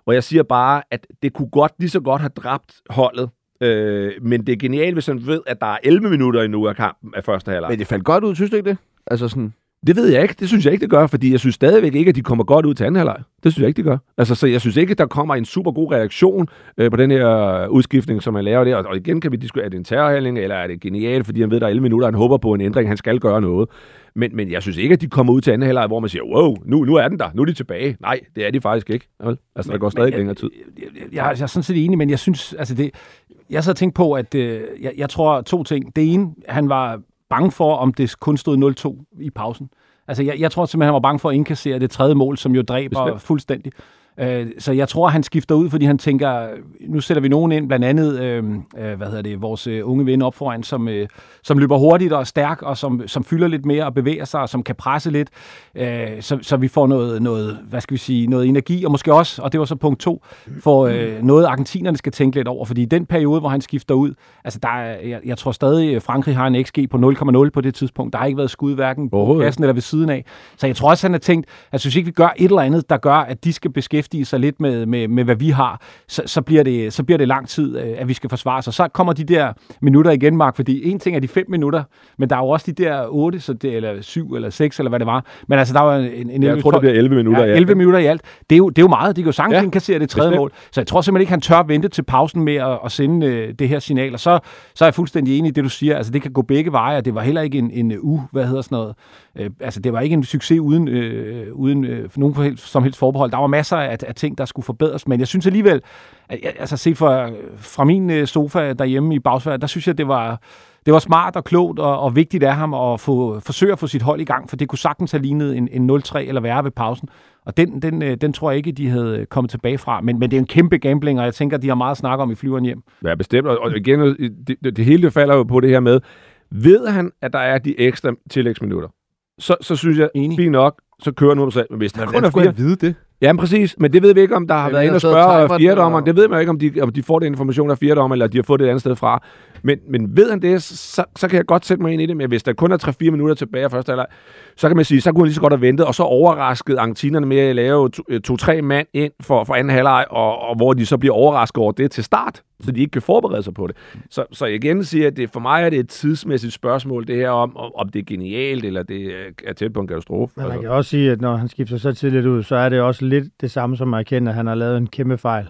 Speaker 4: Og jeg siger bare, at det kunne godt lige så godt have dræbt holdet, Øh, men det er genialt, hvis man ved, at der er 11 minutter endnu af kampen af første halvleg.
Speaker 1: Men det faldt godt ud, synes du ikke det? Altså sådan...
Speaker 4: Det ved jeg ikke. Det synes jeg ikke, det gør, fordi jeg synes stadigvæk ikke, at de kommer godt ud til anden halvleg. Det synes jeg ikke, det gør. Altså, så jeg synes ikke, at der kommer en super god reaktion øh, på den her udskiftning, som man laver der. Og, igen kan vi diskutere, er det en terrorhandling, eller er det genialt, fordi han ved, at der er 11 minutter, han håber på en ændring, han skal gøre noget. Men, men jeg synes ikke, at de kommer ud til anden halvleg, hvor man siger, wow, nu, nu er den der, nu er de tilbage. Nej, det er de faktisk ikke. Altså, men, der går stadig men, længere tid.
Speaker 2: Jeg, jeg, jeg, jeg er sådan set enig, men jeg synes, altså det, jeg så tænkt på, at øh, jeg, jeg tror to ting. Det ene, han var bange for, om det kun stod 0-2 i pausen. Altså, jeg, jeg tror simpelthen, han var bange for at indkassere det tredje mål, som jo dræber Bestemt. fuldstændig. Øh, så jeg tror, han skifter ud, fordi han tænker, nu sætter vi nogen ind, blandt andet, øh, øh, hvad hedder det, vores øh, unge ven op foran, som, øh, som løber hurtigt og stærk, og som, som fylder lidt mere og bevæger sig, og som kan presse lidt, øh, så, så vi får noget, noget, hvad skal vi sige, noget energi, og måske også, og det var så punkt to, for øh, noget, argentinerne skal tænke lidt over, fordi den periode, hvor han skifter ud, altså der er, jeg, jeg tror stadig, Frankrig har en XG på 0,0 på det tidspunkt, der har ikke været skud hverken på kassen eller ved siden af, så jeg tror også, han har tænkt, at synes ikke, vi gør et eller andet, der gør, at de skal beskæftige beskæftige sig lidt med, med, med hvad vi har, så, så, bliver det, så bliver det lang tid, øh, at vi skal forsvare os. Så kommer de der minutter igen, Mark, fordi en ting er de fem minutter, men der er jo også de der otte, så det, eller syv eller seks, eller hvad det var. Men altså, der var en... en
Speaker 4: jeg tror, det bliver 11 minutter
Speaker 2: ja, 11 minutter i alt. Det er jo, det er jo meget. De kan jo sagtens ja, indkassere det tredje mål. Så jeg tror simpelthen ikke, han tør vente til pausen med at, at sende øh, det her signal. Og så, så er jeg fuldstændig enig i det, du siger. Altså, det kan gå begge veje, og det var heller ikke en, en u, hvad hedder sådan noget. Øh, altså, det var ikke en succes uden, øh, uden øh, nogen som helst forbehold. Der var masser af, af ting, der skulle forbedres, men jeg synes alligevel, at, altså se fra, fra min øh, sofa derhjemme i bagsværet, der synes jeg, det var, det var smart og klogt og, og vigtigt af ham at få, forsøge at få sit hold i gang, for det kunne sagtens have lignet en, en 0-3 eller værre ved pausen. Og den, den, øh, den tror jeg ikke, de havde øh, kommet tilbage fra. Men, men det er en kæmpe gambling, og jeg tænker, de har meget at snakke om i flyveren hjem.
Speaker 4: Ja, bestemt. Og igen, det, det, hele falder jo på det her med, ved han, at der er de ekstra tillægsminutter, så, så synes jeg, Enig. fint nok, så kører nu på sig. Men hvis der kun er fire...
Speaker 1: vide det?
Speaker 4: Ja, præcis. Men det ved vi ikke, om der har været inde og spørge fjerdommer. Det ved man ikke, om de, om de får den information af fjerdommer, eller de har fået det et andet sted fra. Men, men ved han det, så, så kan jeg godt sætte mig ind i det. Men hvis der kun er 3-4 minutter tilbage af første halvleg, så kan man sige, så kunne han lige så godt have ventet, og så overrasket argentinerne med at lave to-tre to, mand ind for, for anden halvleg, og, og hvor de så bliver overrasket over det til start, så de ikke kan forberede sig på det. Så, så igen siger jeg, at det, for mig er det et tidsmæssigt spørgsmål, det her om, om det er genialt, eller det er tæt på en katastrofe.
Speaker 3: Men man altså. kan også sige, at når han skifter så tidligt ud, så er det også lidt det samme som at erkende, at han har lavet en kæmpe fejl.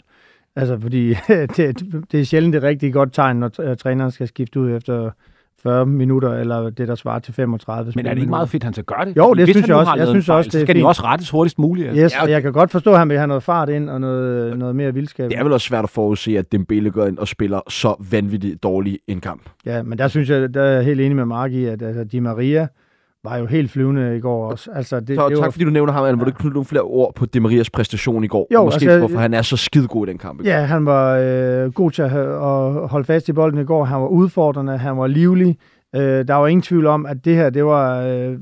Speaker 3: Altså, fordi det, det er sjældent et rigtig godt tegn, når træneren skal skifte ud efter 40 minutter, eller det, der svarer til 35
Speaker 2: Men er det ikke meget fedt, at han skal gøre det?
Speaker 3: Jo, det synes jeg også. Jeg synes også, det
Speaker 2: så skal de også rettes hurtigst muligt.
Speaker 3: Altså. Yes, og jeg kan godt forstå, at han vil have noget fart ind, og noget, noget mere vildskab.
Speaker 1: Det er vel også svært at forudse, at Dembele går ind og spiller så vanvittigt dårlig en kamp.
Speaker 3: Ja, men der synes jeg, der er jeg helt enig med Mark i, at altså, Di Maria, var jo helt flyvende i går også. Altså,
Speaker 1: det, så det tak var... fordi du nævner ham, ja. hvor du knytte nogle flere ord på De Marias præstation i går. Jo, Måske altså, hvorfor han er så skidegod i den kamp.
Speaker 3: Ja, han var øh, god til at, at holde fast i bolden i går. Han var udfordrende, han var livlig. Øh, der var ingen tvivl om, at det her, det var øh,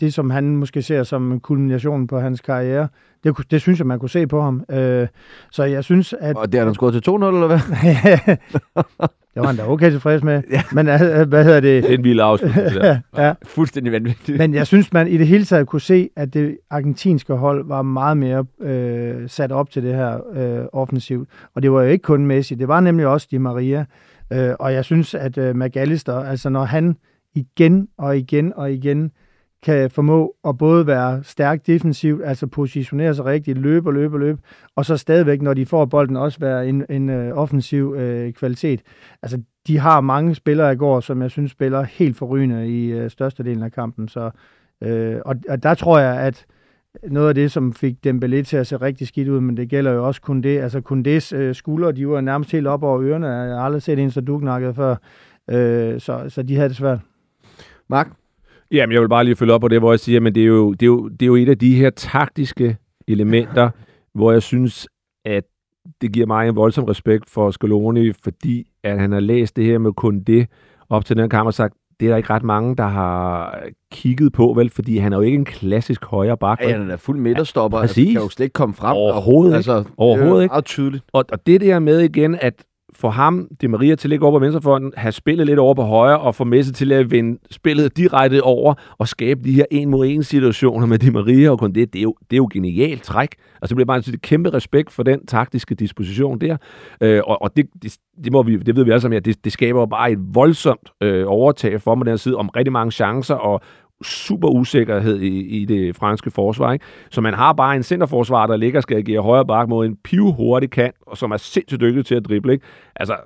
Speaker 3: det, som han måske ser som kulminationen på hans karriere. Det, det synes jeg, man kunne se på ham. Øh, så jeg synes, at...
Speaker 1: Og det er han skåret til 2-0, eller hvad?
Speaker 3: det var han da okay tilfreds med. Ja. Men øh, hvad hedder det?
Speaker 4: En vild afslutning.
Speaker 1: ja, ja. Fuldstændig vanvittigt.
Speaker 3: Men jeg synes, man i det hele taget kunne se, at det argentinske hold var meget mere øh, sat op til det her øh, offensivt. Og det var jo ikke kun Messi, det var nemlig også Di Maria. Øh, og jeg synes, at øh, McAllister, altså når han igen og igen og igen kan formå at både være stærk defensivt, altså positionere sig rigtigt, løbe og løbe og løbe, og så stadigvæk, når de får bolden, også være en, en uh, offensiv uh, kvalitet. Altså, de har mange spillere i går, som jeg synes spiller helt forrygende i uh, størstedelen af kampen. Så, uh, og, og der tror jeg, at noget af det, som fik Dembélé til at se rigtig skidt ud, men det gælder jo også kun det. Altså Kundés øh, skuldre, de var nærmest helt op over ørerne. Jeg har aldrig set en så duknakket før. Øh, så, så de havde det svært.
Speaker 1: Mark?
Speaker 4: Jamen, jeg vil bare lige følge op på det, hvor jeg siger, men det er jo, det er jo, det er jo et af de her taktiske elementer, hvor jeg synes, at det giver mig en voldsom respekt for Scaloni, fordi at han har læst det her med kun det op til den kamp og sagt, det er der ikke ret mange, der har kigget på, vel? Fordi han er jo ikke en klassisk højre bak.
Speaker 1: Ja, han er fuld midterstopper.
Speaker 4: Ja,
Speaker 1: altså,
Speaker 4: præcis.
Speaker 1: kan jo slet ikke komme frem.
Speaker 4: Overhovedet
Speaker 1: altså,
Speaker 4: Overhovedet
Speaker 1: det er
Speaker 4: ikke.
Speaker 1: Meget tydeligt.
Speaker 4: Og, og det der med igen, at få ham, Di Maria, til at ligge over på venstrefonden, have spillet lidt over på højre, og få Messi til at vende spillet direkte over, og skabe de her en mod en situationer med Di Maria og kun det, det er jo, det er jo genialt træk. Altså, det bliver bare et kæmpe respekt for den taktiske disposition der. Øh, og og det, det, det, må vi, det ved vi alle sammen, ja, det, det skaber jo bare et voldsomt øh, overtag for mig den her side, om rigtig mange chancer, og super usikkerhed i, i det franske forsvar. Ikke? Så man har bare en centerforsvar, der ligger og skal agere højre bak mod en pivhurtig kant, og som er sindssygt dygtig til at drible. Ikke? Altså,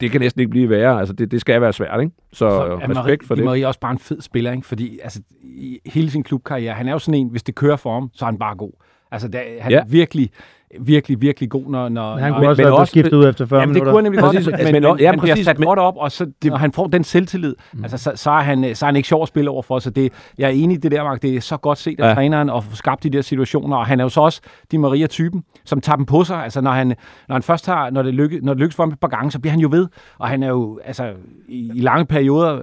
Speaker 4: det kan næsten ikke blive værre. Altså, det, det skal være svært, ikke? Så, så
Speaker 2: er
Speaker 4: respekt for
Speaker 2: Di
Speaker 4: det.
Speaker 2: Maria er også bare en fed spiller, ikke? Fordi altså, i hele sin klubkarriere, han er jo sådan en, hvis det kører for ham, så er han bare god. Altså, der, han
Speaker 4: Ja.
Speaker 2: virkelig, virkelig, virkelig god, når... når
Speaker 3: Men han
Speaker 2: når,
Speaker 3: kunne også
Speaker 4: men
Speaker 3: være
Speaker 4: også-
Speaker 3: skiftet ud efter 40
Speaker 2: Jamen, det
Speaker 3: minutter.
Speaker 2: kunne han nemlig godt,
Speaker 4: Præcis,
Speaker 2: men,
Speaker 4: altså,
Speaker 2: men,
Speaker 4: men-
Speaker 2: men
Speaker 4: ja,
Speaker 2: han bliver
Speaker 4: præcis,
Speaker 2: sat
Speaker 4: men-
Speaker 2: godt op, og så, når han får den selvtillid, mm. altså, så, så, er han, så er han ikke sjov at spille over for, så det, jeg er enig i det der, Mark, det er så godt set af
Speaker 4: Ja.
Speaker 2: træneren at få skabt de der situationer, og han er jo så også Di Maria-typen, som tager dem på sig, altså når han, når han først har, når det, lykke, når det lykkes for ham et par gange, så bliver han jo ved, og han er jo, altså, i, i lange perioder, øh,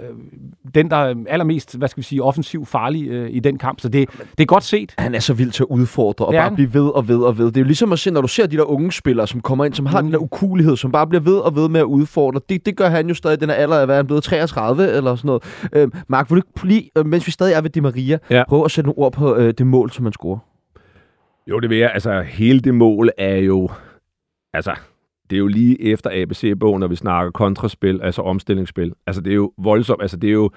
Speaker 2: den, der er allermest, hvad skal vi sige, offensiv farlig øh, i den kamp, så det, det er godt set.
Speaker 1: Han er så vild til at udfordre og
Speaker 2: Det
Speaker 1: bare blive ved og ved og ved. Det er jo ligesom at se, når du ser de der unge spillere, som kommer ind, som har
Speaker 2: Mm.
Speaker 1: den der ukulighed, som bare bliver ved og ved med at udfordre. Det, det gør han jo stadig den her alder af, hvad er han blevet 33 eller sådan noget. Øh, Mark, vil du ikke lige, øh, mens vi stadig er ved Di Maria,
Speaker 4: Ja.
Speaker 1: prøve at sætte nogle ord på øh, det mål, som han scorer?
Speaker 4: Jo, det vil jeg. Altså, hele det mål er jo... Altså, det er jo lige efter ABC-bogen, når vi snakker kontraspil, altså omstillingsspil. Altså, det er jo voldsomt. Altså, det er jo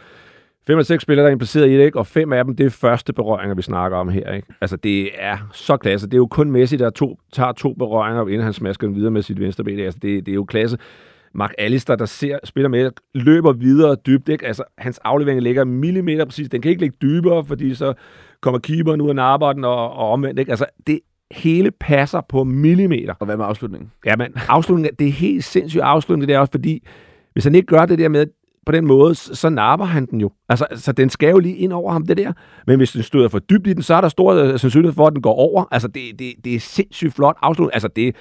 Speaker 4: fem eller seks spillere, der er impliceret i det, ikke? og fem af dem, det er første berøringer, vi snakker om her. Ikke? Altså, det er så klasse. Det er jo kun Messi, der to, tager to berøringer, inden han smasker den videre med sit venstre ben. Altså, det, det er jo klasse. Mark Allister, der ser, spiller med, løber videre dybt. Ikke? Altså, hans aflevering ligger millimeter præcis. Den kan ikke ligge dybere, fordi så kommer keeperen ud af narborden og, og omvendt. Ikke? Altså, det hele passer på millimeter.
Speaker 1: Og hvad med afslutningen?
Speaker 4: Ja, men afslutningen, det er helt sindssygt afslutning, det er også fordi, hvis han ikke gør det der med, på den måde, så, napper han den jo. Altså, så den skal jo lige ind over ham, det der. Men hvis den støder for dybt i den, så er der stor øh, sandsynlighed for, at den går over. Altså, det, det, det er sindssygt flot afslutning. Altså, det,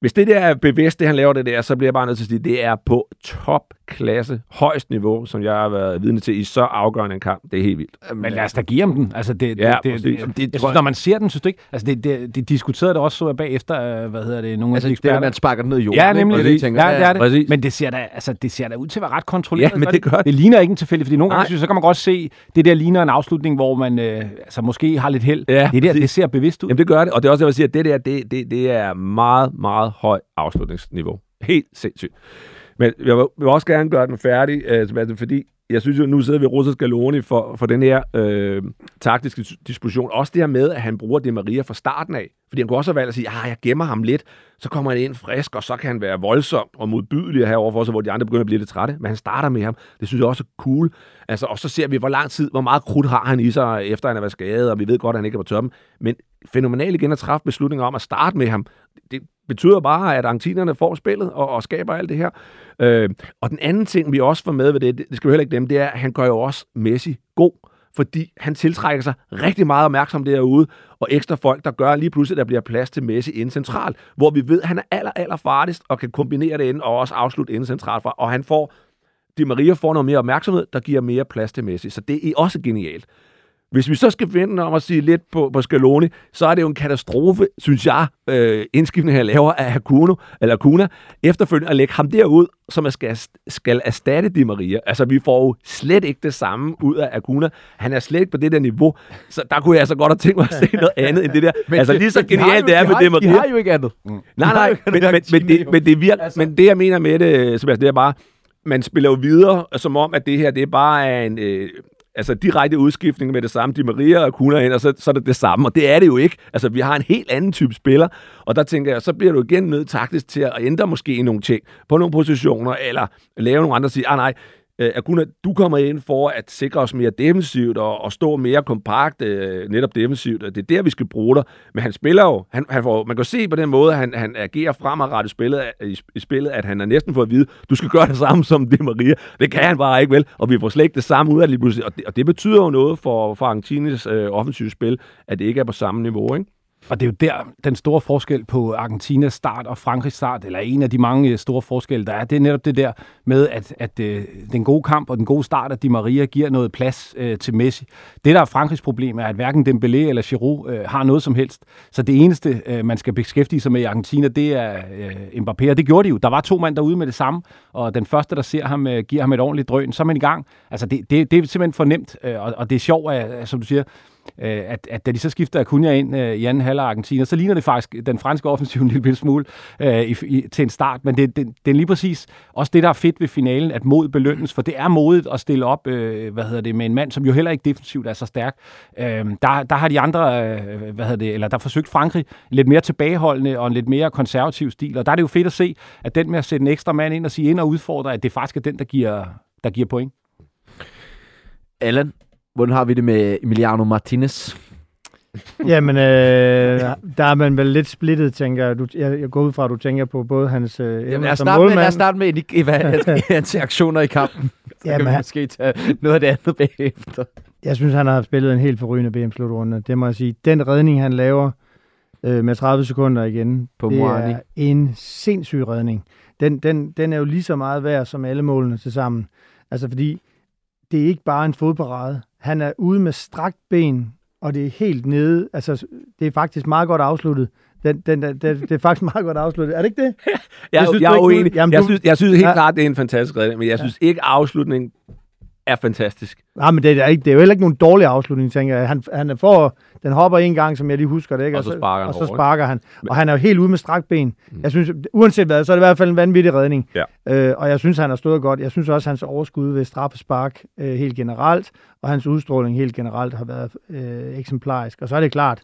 Speaker 4: hvis det der er bevidst, det han laver det der, så bliver jeg bare nødt til at sige, det er på top topklasse, højst niveau, som jeg har været vidne til i så afgørende en kamp. Det er helt vildt.
Speaker 2: Men lad os da give ham den. Altså, det,
Speaker 4: Ja,
Speaker 2: det, det,
Speaker 4: præcis.
Speaker 2: det, det,
Speaker 1: det
Speaker 2: jeg synes, når man ser den, synes du ikke? Altså, det, det, det diskuterede det også så jeg bagefter, øh, hvad hedder det, nogle
Speaker 1: Altså,
Speaker 2: af de
Speaker 1: det er,
Speaker 2: eksperter.
Speaker 1: at man sparker den ned i jorden.
Speaker 2: Ja, nemlig. Det,
Speaker 1: det, tænker,
Speaker 2: ja, det er det.
Speaker 4: Præcis.
Speaker 2: Men det ser, da, altså, det ser da ud til at være ret kontrolleret.
Speaker 4: Ja, men det gør det.
Speaker 2: Det ligner ikke en tilfælde, fordi nogle gange synes jeg, så kan man godt se, det der ligner en afslutning, hvor man øh, altså, måske har lidt held.
Speaker 4: Ja,
Speaker 2: det der,
Speaker 4: præcis.
Speaker 2: det ser bevidst ud.
Speaker 4: Jamen det gør det, og det er også, jeg vil sige, at det der, det, det, det er meget, meget høj afslutningsniveau. Helt sindssygt. Men jeg vil, vil også gerne gøre den færdig, øh, Sebastian, fordi jeg synes jo, nu sidder vi og Scaloni for, for den her øh, taktiske disposition. Også det her med, at han bruger det Maria fra starten af. Fordi han kunne også have valgt at sige, at jeg gemmer ham lidt, så kommer han ind frisk, og så kan han være voldsom og modbydelig herover for sig, hvor de andre begynder at blive lidt trætte. Men han starter med ham. Det synes jeg også er cool. Altså, og så ser vi, hvor lang tid, hvor meget krudt har han i sig, efter han er været skadet, og vi ved godt, at han ikke er på toppen. Men fænomenal igen at træffe beslutninger om at starte med ham. Det betyder bare, at argentinerne får spillet og, og skaber alt det her. Øh, og den anden ting, vi også får med ved det, det skal vi heller ikke glemme, det er, at han gør jo også Messi god fordi han tiltrækker sig rigtig meget opmærksomhed derude, og ekstra folk, der gør lige pludselig, at der bliver plads til Messi inden central, hvor vi ved, at han er aller, aller farligst, og kan kombinere det ind, og også afslutte inden centralt fra, og han får, Di Maria får noget mere opmærksomhed, der giver mere plads til Messi, så det er også genialt. Hvis vi så skal vente om at sige lidt på, på Scaloni, så er det jo en katastrofe, synes jeg, øh, indskiftning her laver af Hakuno, eller Hakuna, efterfølgende at lægge ham derud, som er skal, skal erstatte Di Maria. Altså, vi får jo slet ikke det samme ud af Hakuna. Han er slet ikke på det der niveau, så der kunne jeg altså godt have tænkt mig at se noget andet end det der. Men altså, lige så genialt det er med Di Maria.
Speaker 1: De har jo ikke andet.
Speaker 4: Nej,
Speaker 1: De har
Speaker 4: nej,
Speaker 1: ikke
Speaker 4: men, men, men, det, men, det virker,
Speaker 1: Altså.
Speaker 4: men det, jeg mener med det, Sebastian, det er bare, man spiller jo videre, som om, at det her, det er bare en... Øh, altså direkte udskiftning med det samme, De Maria og Kuna ind, og så, så er det det samme, og det er det jo ikke. Altså, vi har en helt anden type spiller, og der tænker jeg, så bliver du igen nødt taktisk til at ændre måske nogle ting på nogle positioner, eller lave nogle andre og sige, ah nej, øh, Aguna, du kommer ind for at sikre os mere defensivt og, og stå mere kompakt, øh, netop defensivt, og det er der, vi skal bruge dig. Men han spiller jo, han, han får, man kan se på den måde, han, han agerer fremadrettet spillet, i, i spillet, at han er næsten fået at vide, du skal gøre det samme som det Maria. Det kan han bare ikke, vel? Og vi får slet ikke det samme ud af det, og det, og det betyder jo noget for, for Argentines øh, offensive spil, at det ikke er på samme niveau, ikke?
Speaker 2: Og det er jo der, den store forskel på Argentinas start og Frankrigs start, eller en af de mange øh, store forskelle, der er, det er netop det der med, at, at øh, den gode kamp og den gode start af Di Maria giver noget plads øh, til Messi. Det, der er Frankrigs problem, er, at hverken Dembélé eller Giroud øh, har noget som helst. Så det eneste, øh, man skal beskæftige sig med i Argentina, det er øh, Mbappé, og det gjorde de jo. Der var to mand derude med det samme, og den første, der ser ham, øh, giver ham et ordentligt drøn, så er man i gang. Altså, det, det, det er simpelthen for nemt, øh, og, og det er sjovt, at, øh, som du siger, Øh, at, at da de så skifter Acuna ind øh, i anden halvleg Argentina, så ligner det faktisk den franske offensiv en lille smule øh, i, i, til en start. Men det, det, det er lige præcis også det, der er fedt ved finalen, at mod belønnes, for det er modigt at stille op øh, hvad hedder det, med en mand, som jo heller ikke defensivt er så stærk. Øh, der, der har de andre, øh, hvad hedder det, eller der forsøgt Frankrig lidt mere tilbageholdende og en lidt mere konservativ stil, og der er det jo fedt at se, at den med at sætte en ekstra mand ind og sige ind og udfordre, at det faktisk er den, der giver, der giver point.
Speaker 1: Allan, Hvordan har vi det med Emiliano Martinez?
Speaker 3: Jamen, øh, der er man vel lidt splittet, tænker jeg. Du, jeg, jeg går ud fra, at du tænker på både hans øh,
Speaker 1: Jamen, lad, os starte med, lad os starte med hans aktioner i kampen. Så
Speaker 3: Jamen,
Speaker 1: kan vi måske tage noget af det andet bagefter.
Speaker 3: Jeg synes, han har spillet en helt forrygende BM-slutrunde. Det må jeg sige. Den redning, han laver øh, med 30 sekunder igen,
Speaker 1: på
Speaker 3: det
Speaker 1: Moani.
Speaker 3: er en sindssyg redning. Den, den, den er jo lige så meget værd som alle målene til sammen. Altså, fordi det er ikke bare en fodparade. Han er ude med strakt ben, og det er helt nede. Altså, det er faktisk meget godt afsluttet. Den, den, den, den, det er faktisk meget godt afsluttet. Er det ikke det?
Speaker 4: jeg, synes, jeg er uenig. Jamen, jeg, du... synes, jeg synes helt ja. klart, det er en fantastisk redning, men jeg synes ikke, afslutningen er fantastisk.
Speaker 3: Nej, men det er, ikke, det er jo heller ikke nogen dårlig afslutning, tænker jeg. Han, han får, den hopper en gang, som jeg lige husker det, ikke?
Speaker 4: Og så sparker han
Speaker 3: Og så sparker han. Og han er jo helt ude med strakt ben. Mm. Jeg synes, uanset hvad, så er det i hvert fald en vanvittig redning.
Speaker 4: Ja.
Speaker 3: Øh, og jeg synes, han har stået godt. Jeg synes også, hans overskud ved straffespark øh, helt generelt, og hans udstråling helt generelt har været øh, eksemplarisk. Og så er det klart,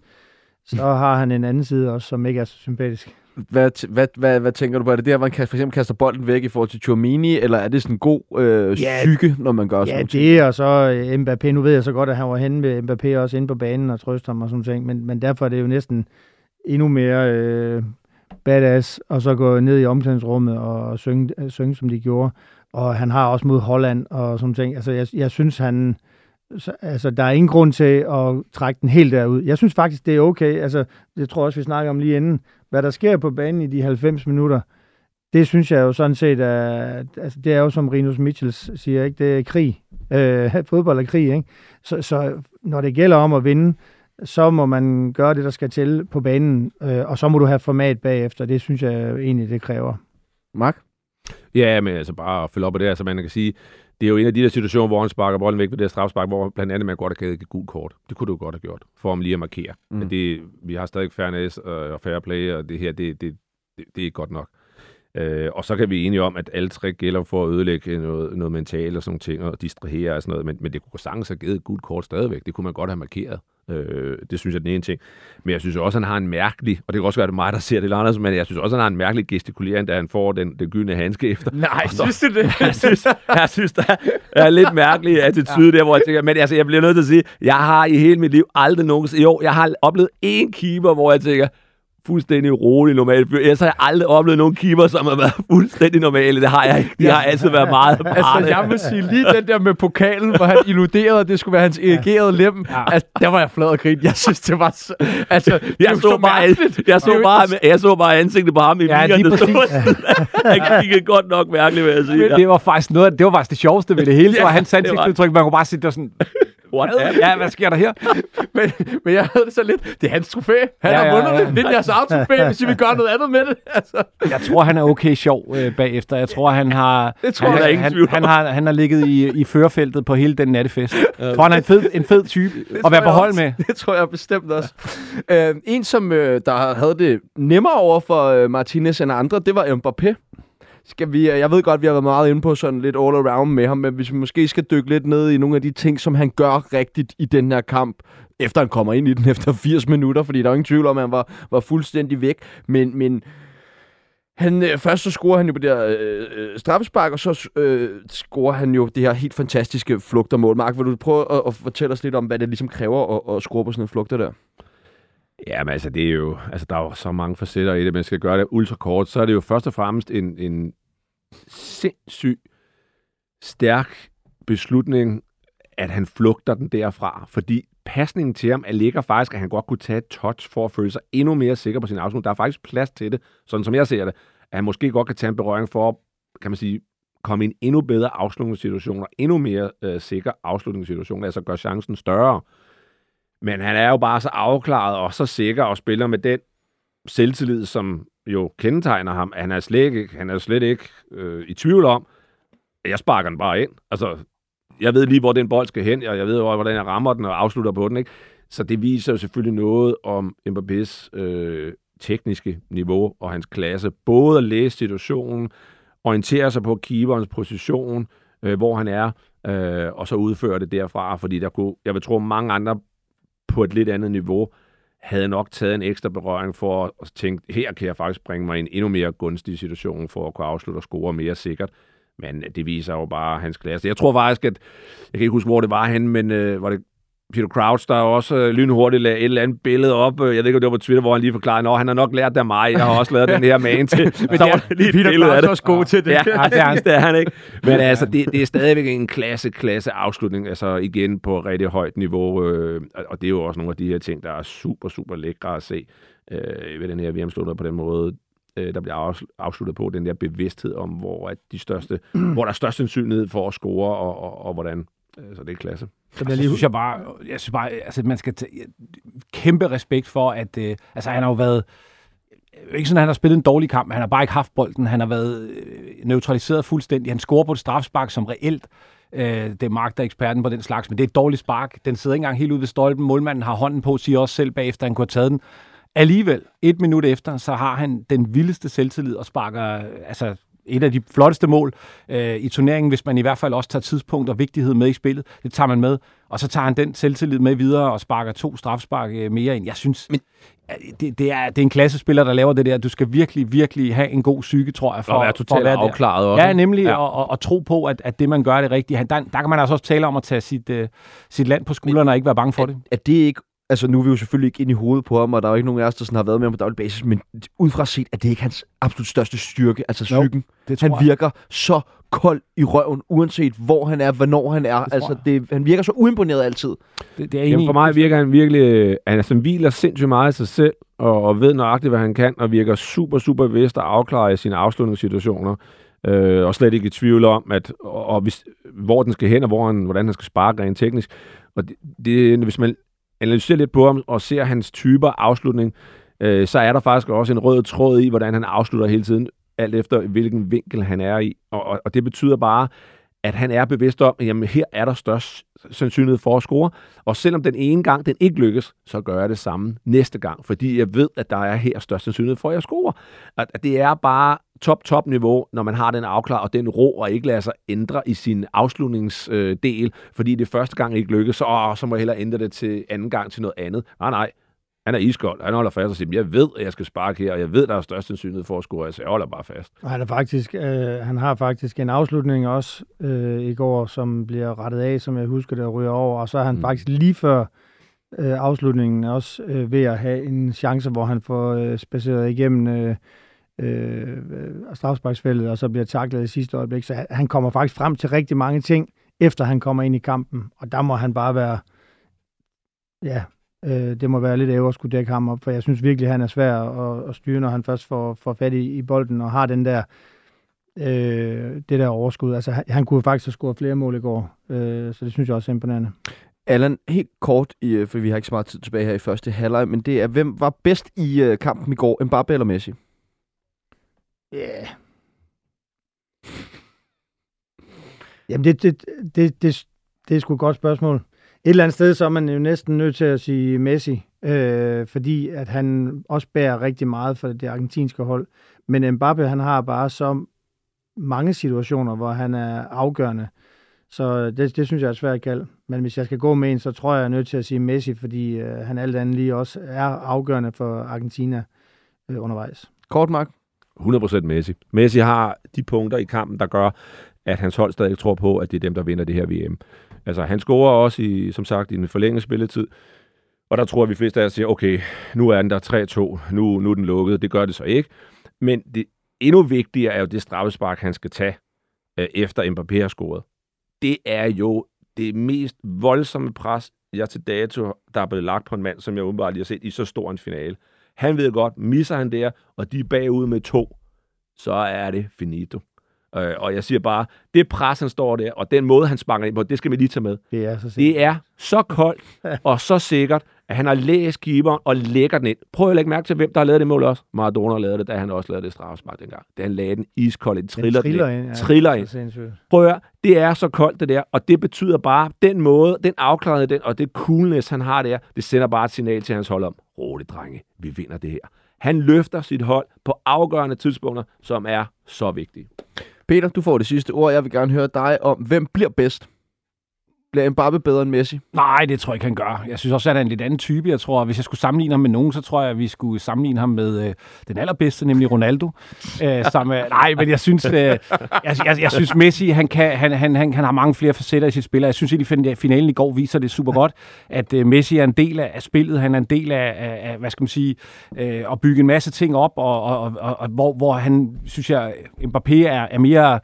Speaker 3: så har han en anden side også, som ikke er så sympatisk.
Speaker 1: Hvad, hvad, hvad, hvad tænker du på? Er det der, man kan, for eksempel kaster bolden væk i forhold til Chouamini, eller er det sådan en god øh, ja, psyke, når man gør sådan
Speaker 3: Ja, det og så øh, Mbappé. Nu ved jeg så godt, at han var henne med Mbappé også inde på banen og trøste ham og sådan ting, men, men derfor er det jo næsten endnu mere øh, badass, og så gå ned i omklædningsrummet og synge, synge, som de gjorde. Og han har også mod Holland og sådan ting. Altså, jeg, jeg synes, han... Så, altså, der er ingen grund til at trække den helt derud. Jeg synes faktisk, det er okay. Altså, det tror jeg også, vi snakker om lige inden. Hvad der sker på banen i de 90 minutter, det synes jeg jo sådan set, er, altså, det er jo som Rinus Michels siger, ikke? det er krig. Øh, fodbold er krig, ikke? Så, så når det gælder om at vinde, så må man gøre det, der skal til på banen, øh, og så må du have format bagefter. Det synes jeg egentlig, det kræver.
Speaker 1: Mark?
Speaker 4: Ja, men altså bare at følge op på det, altså man kan sige, det er jo en af de der situationer, hvor han sparker bolden væk ved det strafspark, hvor blandt andet man godt have givet et gult kort. Det kunne du godt have gjort, for om lige at markere. Mm. Men det, vi har stadig fairness og fair play, og det her, det, det, det, det er ikke godt nok. Øh, og så kan vi enige om, at alle tre gælder for at ødelægge noget, noget mentalt og sådan nogle ting, og distrahere og sådan noget, men, men det kunne sagtens have givet et gult kort stadigvæk. Det kunne man godt have markeret. Øh, det synes jeg er den ene ting. Men jeg synes også, at han har en mærkelig, og det kan også være, at det er mig, der ser det andet, men jeg synes også, at han har en mærkelig gestikulering, da han får den, den gyldne handske efter.
Speaker 1: Nej,
Speaker 4: så,
Speaker 1: synes du det?
Speaker 4: jeg, synes, jeg synes, der er lidt mærkelig attitude ja. der, hvor jeg tænker, men altså, jeg bliver nødt til at sige, jeg har i hele mit liv aldrig nogensinde, jo, jeg har oplevet én keeper, hvor jeg tænker, fuldstændig rolig normal fyr. Ellers har jeg aldrig oplevet nogen keeper, som har været fuldstændig normale. Det har jeg ikke. De har altid været meget.
Speaker 1: Altså, jeg vil sige, lige den der med pokalen, hvor han illuderede, at det skulle være hans erigerede lem. Ja. Altså, der var jeg flad og grin. Jeg synes, det var så... Altså,
Speaker 4: jeg, så, så bare, jeg, så bare, jeg så bare ansigtet på ham i
Speaker 3: ja, lige præcis.
Speaker 4: han kiggede godt nok mærkeligt, vil jeg sige.
Speaker 2: Det var faktisk noget, det var faktisk det sjoveste ved det hele. Det var hans ansigtsudtryk. Man kunne bare sige, det var sådan... What? Ja, hvad sker der her?
Speaker 1: men, men jeg havde det så lidt, det er hans trofæ. Han ja, har vundet ja, ja. det. Det er jeres trofæ, hvis I vil gøre noget andet med det. Altså.
Speaker 2: Jeg tror, han er okay sjov øh, bagefter. Jeg tror, han har,
Speaker 1: det tror
Speaker 2: han,
Speaker 1: jeg,
Speaker 2: han, han, han, har, han har ligget i, i førerfeltet på hele den nattefest. Jeg tror, han er en fed, en fed type at være på hold med.
Speaker 1: Det tror jeg bestemt også. uh, en, som uh, der havde det nemmere over for uh, Martinez end andre, det var Mbappé skal vi, jeg ved godt, vi har været meget inde på sådan lidt all around med ham, men hvis vi måske skal dykke lidt ned i nogle af de ting, som han gør rigtigt i den her kamp, efter han kommer ind i den efter 80 minutter, fordi der er ingen tvivl om, at han var, var fuldstændig væk. Men, men Han, øh, først så scorer han jo på det her øh, øh, straffespark, og så øh, scorer han jo det her helt fantastiske flugtermål. Mark, vil du prøve at, at fortælle os lidt om, hvad det ligesom kræver at, at score på sådan en flugter der?
Speaker 4: Ja, men altså, det er jo, altså, der er jo så mange facetter i det, man skal gøre det ultra kort, så er det jo først og fremmest en, en sindssyg, stærk beslutning, at han flugter den derfra, fordi pasningen til ham er ligger faktisk, at han godt kunne tage et touch for at føle sig endnu mere sikker på sin afslutning. Der er faktisk plads til det, sådan som jeg ser det, at han måske godt kan tage en berøring for at, kan man sige, komme i en endnu bedre afslutningssituation og endnu mere øh, sikker afslutningssituation, altså gøre chancen større. Men han er jo bare så afklaret og så sikker og spiller med den selvtillid, som jo kendetegner ham. Han er slet ikke, han er slet ikke øh, i tvivl om, at jeg sparker den bare ind. Altså, jeg ved lige, hvor den bold skal hen, og jeg ved, hvordan jeg rammer den og afslutter på den. Ikke? Så det viser jo selvfølgelig noget om Mbappé's øh, tekniske niveau og hans klasse. Både at læse situationen, orientere sig på keeperens position, øh, hvor han er, øh, og så udføre det derfra, fordi der kunne, jeg vil tro, mange andre på et lidt andet niveau havde nok taget en ekstra berøring for at tænke, her kan jeg faktisk bringe mig i en endnu mere gunstig situation for at kunne afslutte og score mere sikkert. Men øh, det viser jo bare hans klasse. Jeg tror faktisk, at... Jeg kan ikke huske, hvor det var hen, men øh, var det Peter Crouch, der også øh, lynhurtigt lagde et eller andet billede op. Jeg ved ikke, om det var på Twitter, hvor han lige forklarede, at han har nok lært det af mig. Jeg har også lavet den her man til.
Speaker 1: Men der var lige Peter Crouch er også god til det.
Speaker 4: Ja, det er, det er han ikke. Men altså, det, det er stadigvæk en klasse, klasse afslutning. Altså igen på rigtig højt niveau. Øh, og det er jo også nogle af de her ting, der er super, super lækre at se øh, ved den her VM-slutter på den måde øh, der bliver afsluttet på, den der bevidsthed om, hvor, at de største, hvor der er størst sandsynlighed for at score, og, og, og hvordan. Øh, så det er klasse.
Speaker 2: Så jeg lige... synes jeg bare, jeg synes bare, altså man skal tage kæmpe respekt for, at øh, altså han har jo været, ikke sådan, at han har spillet en dårlig kamp, han har bare ikke haft bolden, han har været øh, neutraliseret fuldstændig, han scorer på et strafspark som reelt, øh, det er Mark, der er eksperten på den slags, men det er et dårligt spark, den sidder ikke engang helt ude ved stolpen, målmanden har hånden på, siger også selv bagefter, han kunne have taget den, Alligevel, et minut efter, så har han den vildeste selvtillid og sparker altså, et af de flotteste mål øh, i turneringen, hvis man i hvert fald også tager tidspunkt og vigtighed med i spillet. Det tager man med, og så tager han den selvtillid med videre og sparker to strafspark øh, mere ind. Jeg synes, Men... det, det, er, det er en klassespiller, der laver det der. Du skal virkelig, virkelig have en god psyke, tror jeg, for,
Speaker 4: og være totalt for at være afklaret
Speaker 2: der.
Speaker 4: også.
Speaker 2: Ja, nemlig, ja. Og, og, og tro på, at, at det, man gør, er det rigtige. Der, der kan man altså også tale om at tage sit, uh, sit land på skuldrene og ikke være bange for
Speaker 1: er,
Speaker 2: det.
Speaker 1: Er det ikke altså nu er vi jo selvfølgelig ikke ind i hovedet på ham, og der er jo ikke nogen af os, der sådan har været med ham på daglig basis, men udefra set, at det ikke hans absolut største styrke, altså psyken. det han jeg. virker så kold i røven, uanset hvor han er, hvornår han er. Det altså, det, han virker så uimponeret altid.
Speaker 4: Det, det er Jamen, for mig virker han virkelig, han er sådan, hviler sindssygt meget af sig selv, og, og ved nøjagtigt, hvad han kan, og virker super, super bevidst og afklaret i sine afslutningssituationer. Øh, og slet ikke i tvivl om, at, og, og hvis, hvor den skal hen, og hvor han, hvordan han skal sparke rent teknisk. Og det, det, hvis man analyserer lidt på ham og ser hans typer afslutning, øh, så er der faktisk også en rød tråd i, hvordan han afslutter hele tiden, alt efter hvilken vinkel han er i. Og, og, og det betyder bare, at han er bevidst om, at jamen, her er der størst sandsynlighed for at score. Og selvom den ene gang den ikke lykkes, så gør jeg det samme næste gang, fordi jeg ved, at der er her størst sandsynlighed for, at jeg scorer. At det er bare top, top niveau, når man har den afklar og den ro, og ikke lader sig ændre i sin afslutningsdel, øh, fordi det første gang ikke lykkes, så, åh, så må jeg hellere ændre det til anden gang til noget andet. Nej, nej. Han er iskold. Han holder fast og siger, jeg ved, at jeg skal sparke her, og jeg ved, der er størst sandsynlighed for at score, så jeg holder bare fast.
Speaker 3: Han, er faktisk, øh, han har faktisk en afslutning også øh, i går, som bliver rettet af, som jeg husker det, ryger over, og så er han mm. faktisk lige før øh, afslutningen også øh, ved at have en chance, hvor han får øh, spaceret igennem øh, øh, strafsparksfældet, og så bliver taklet i sidste øjeblik. Så han kommer faktisk frem til rigtig mange ting, efter han kommer ind i kampen, og der må han bare være ja, Øh, det må være lidt æver at skulle dække ham op, for jeg synes virkelig, han er svær at, at styre, når han først får, får fat i, i bolden og har den der, øh, det der overskud. Altså, han, han kunne faktisk have scoret flere mål i går, øh, så det synes jeg også er imponerende.
Speaker 1: Allan, helt kort, i, øh, for vi har ikke så meget tid tilbage her i første halvleg, men det er, hvem var bedst i uh, kampen i går, Mbappe eller Messi?
Speaker 3: Ja. Yeah. Jamen, det, det, det, det, det er sgu et godt spørgsmål et eller andet sted, så er man jo næsten nødt til at sige Messi, øh, fordi at han også bærer rigtig meget for det argentinske hold. Men Mbappe, han har bare så mange situationer, hvor han er afgørende. Så det, det synes jeg er svært at kalde. Men hvis jeg skal gå med en, så tror jeg, jeg er nødt til at sige Messi, fordi øh, han alt andet lige også er afgørende for Argentina øh, undervejs.
Speaker 1: Kort, Mark?
Speaker 4: 100% Messi. Messi har de punkter i kampen, der gør, at hans hold stadig tror på, at det er dem, der vinder det her VM. Altså, han scorer også, i, som sagt, i en forlænget spilletid. Og der tror jeg, vi fleste af os siger, okay, nu er den der 3-2, nu, nu er den lukket. Det gør det så ikke. Men det endnu vigtigere er jo det straffespark, han skal tage, øh, efter Mbappé har scoret. Det er jo det mest voldsomme pres, jeg til dato, der er blevet lagt på en mand, som jeg åbenbart lige har set i så stor en finale. Han ved godt, misser han der, og de er bagud med to, så er det finito. Øh, og jeg siger bare, det pres, han står der, og den måde, han sparker ind på, det skal vi lige tage med.
Speaker 3: Det er så sindssygt.
Speaker 4: Det er så koldt og så sikkert, at han har læst keeperen og lægger den ind. Prøv at lægge mærke til, hvem der har lavet det mål også. Maradona lavet det, da han også lavede det straffespark dengang. Da han lagde den iskold ind, triller,
Speaker 3: Den triller
Speaker 4: den
Speaker 3: ind. Ja,
Speaker 4: triller
Speaker 3: er
Speaker 4: ind. Prøv at høre, det er så koldt det der, og det betyder bare, den måde, den afklaring, den, og det coolness, han har der, det sender bare et signal til hans hold om, roligt drenge, vi vinder det her. Han løfter sit hold på afgørende tidspunkter, som er så vigtige.
Speaker 1: Peter, du får det sidste ord. Jeg vil gerne høre dig om, hvem bliver bedst? Bliver Mbappe bedre end Messi?
Speaker 2: Nej, det tror jeg ikke, han gør. Jeg synes også, at han er en lidt anden type. Jeg tror, at hvis jeg skulle sammenligne ham med nogen, så tror jeg, at vi skulle sammenligne ham med øh, den allerbedste, nemlig Ronaldo. Øh, som, øh, nej, men jeg synes, øh, jeg, jeg, jeg synes Messi, han, kan, han, han, han, han har mange flere facetter i sit spil. Jeg synes at finalen i går viser det super godt, at øh, Messi er en del af, af spillet. Han er en del af, af, af hvad skal man sige, øh, at bygge en masse ting op, og, og, og, og hvor, hvor han, synes jeg, Mbappé er, er mere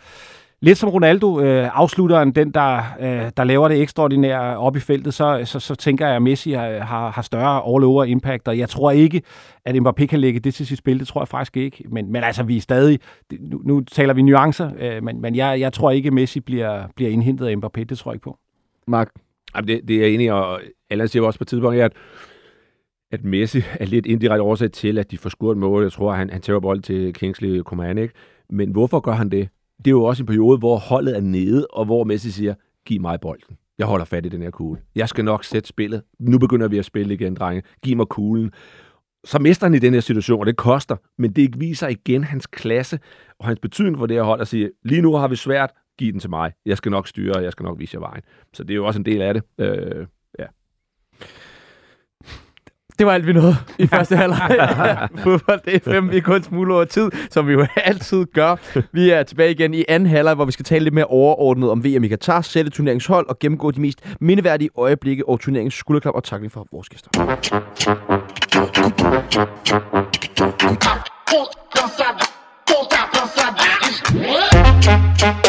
Speaker 2: lidt som Ronaldo, øh, afslutteren, den der, øh, der laver det ekstraordinære op i feltet, så, så, så tænker jeg, at Messi har, har, har større all-over impact, og jeg tror ikke, at Mbappé kan lægge det til sit spil. Det tror jeg faktisk ikke. Men, men altså, vi er stadig... Nu, nu taler vi nuancer, øh, men, men jeg, jeg tror ikke, at Messi bliver, bliver indhentet af Mbappé. Det tror jeg ikke på.
Speaker 1: Mark?
Speaker 4: Jamen, det, det er jeg enig i, og Allan siger også på et tidspunkt, at, at Messi er lidt indirekte årsag til, at de får scoret mål. Jeg tror, han, han tager bold til Kingsley Coman, ikke? Men hvorfor gør han det? Det er jo også en periode, hvor holdet er nede, og hvor Messi siger, giv mig bolden. Jeg holder fat i den her kugle. Jeg skal nok sætte spillet. Nu begynder vi at spille igen, drenge. Giv mig kuglen. Så mister han i den her situation, og det koster. Men det viser igen hans klasse og hans betydning for det her hold at sige, lige nu har vi svært, giv den til mig. Jeg skal nok styre, og jeg skal nok vise jer vejen. Så det er jo også en del af det. Øh, ja
Speaker 1: det var alt, vi nåede i første halvleg. Fodbold FM, vi er kun smule over tid, som vi jo altid gør. Vi er tilbage igen i anden halvleg, hvor vi skal tale lidt mere overordnet om VM i Katar, sætte turneringshold og gennemgå de mest mindeværdige øjeblikke og turneringens skulderklap og takling for vores gæster.
Speaker 5: Thank.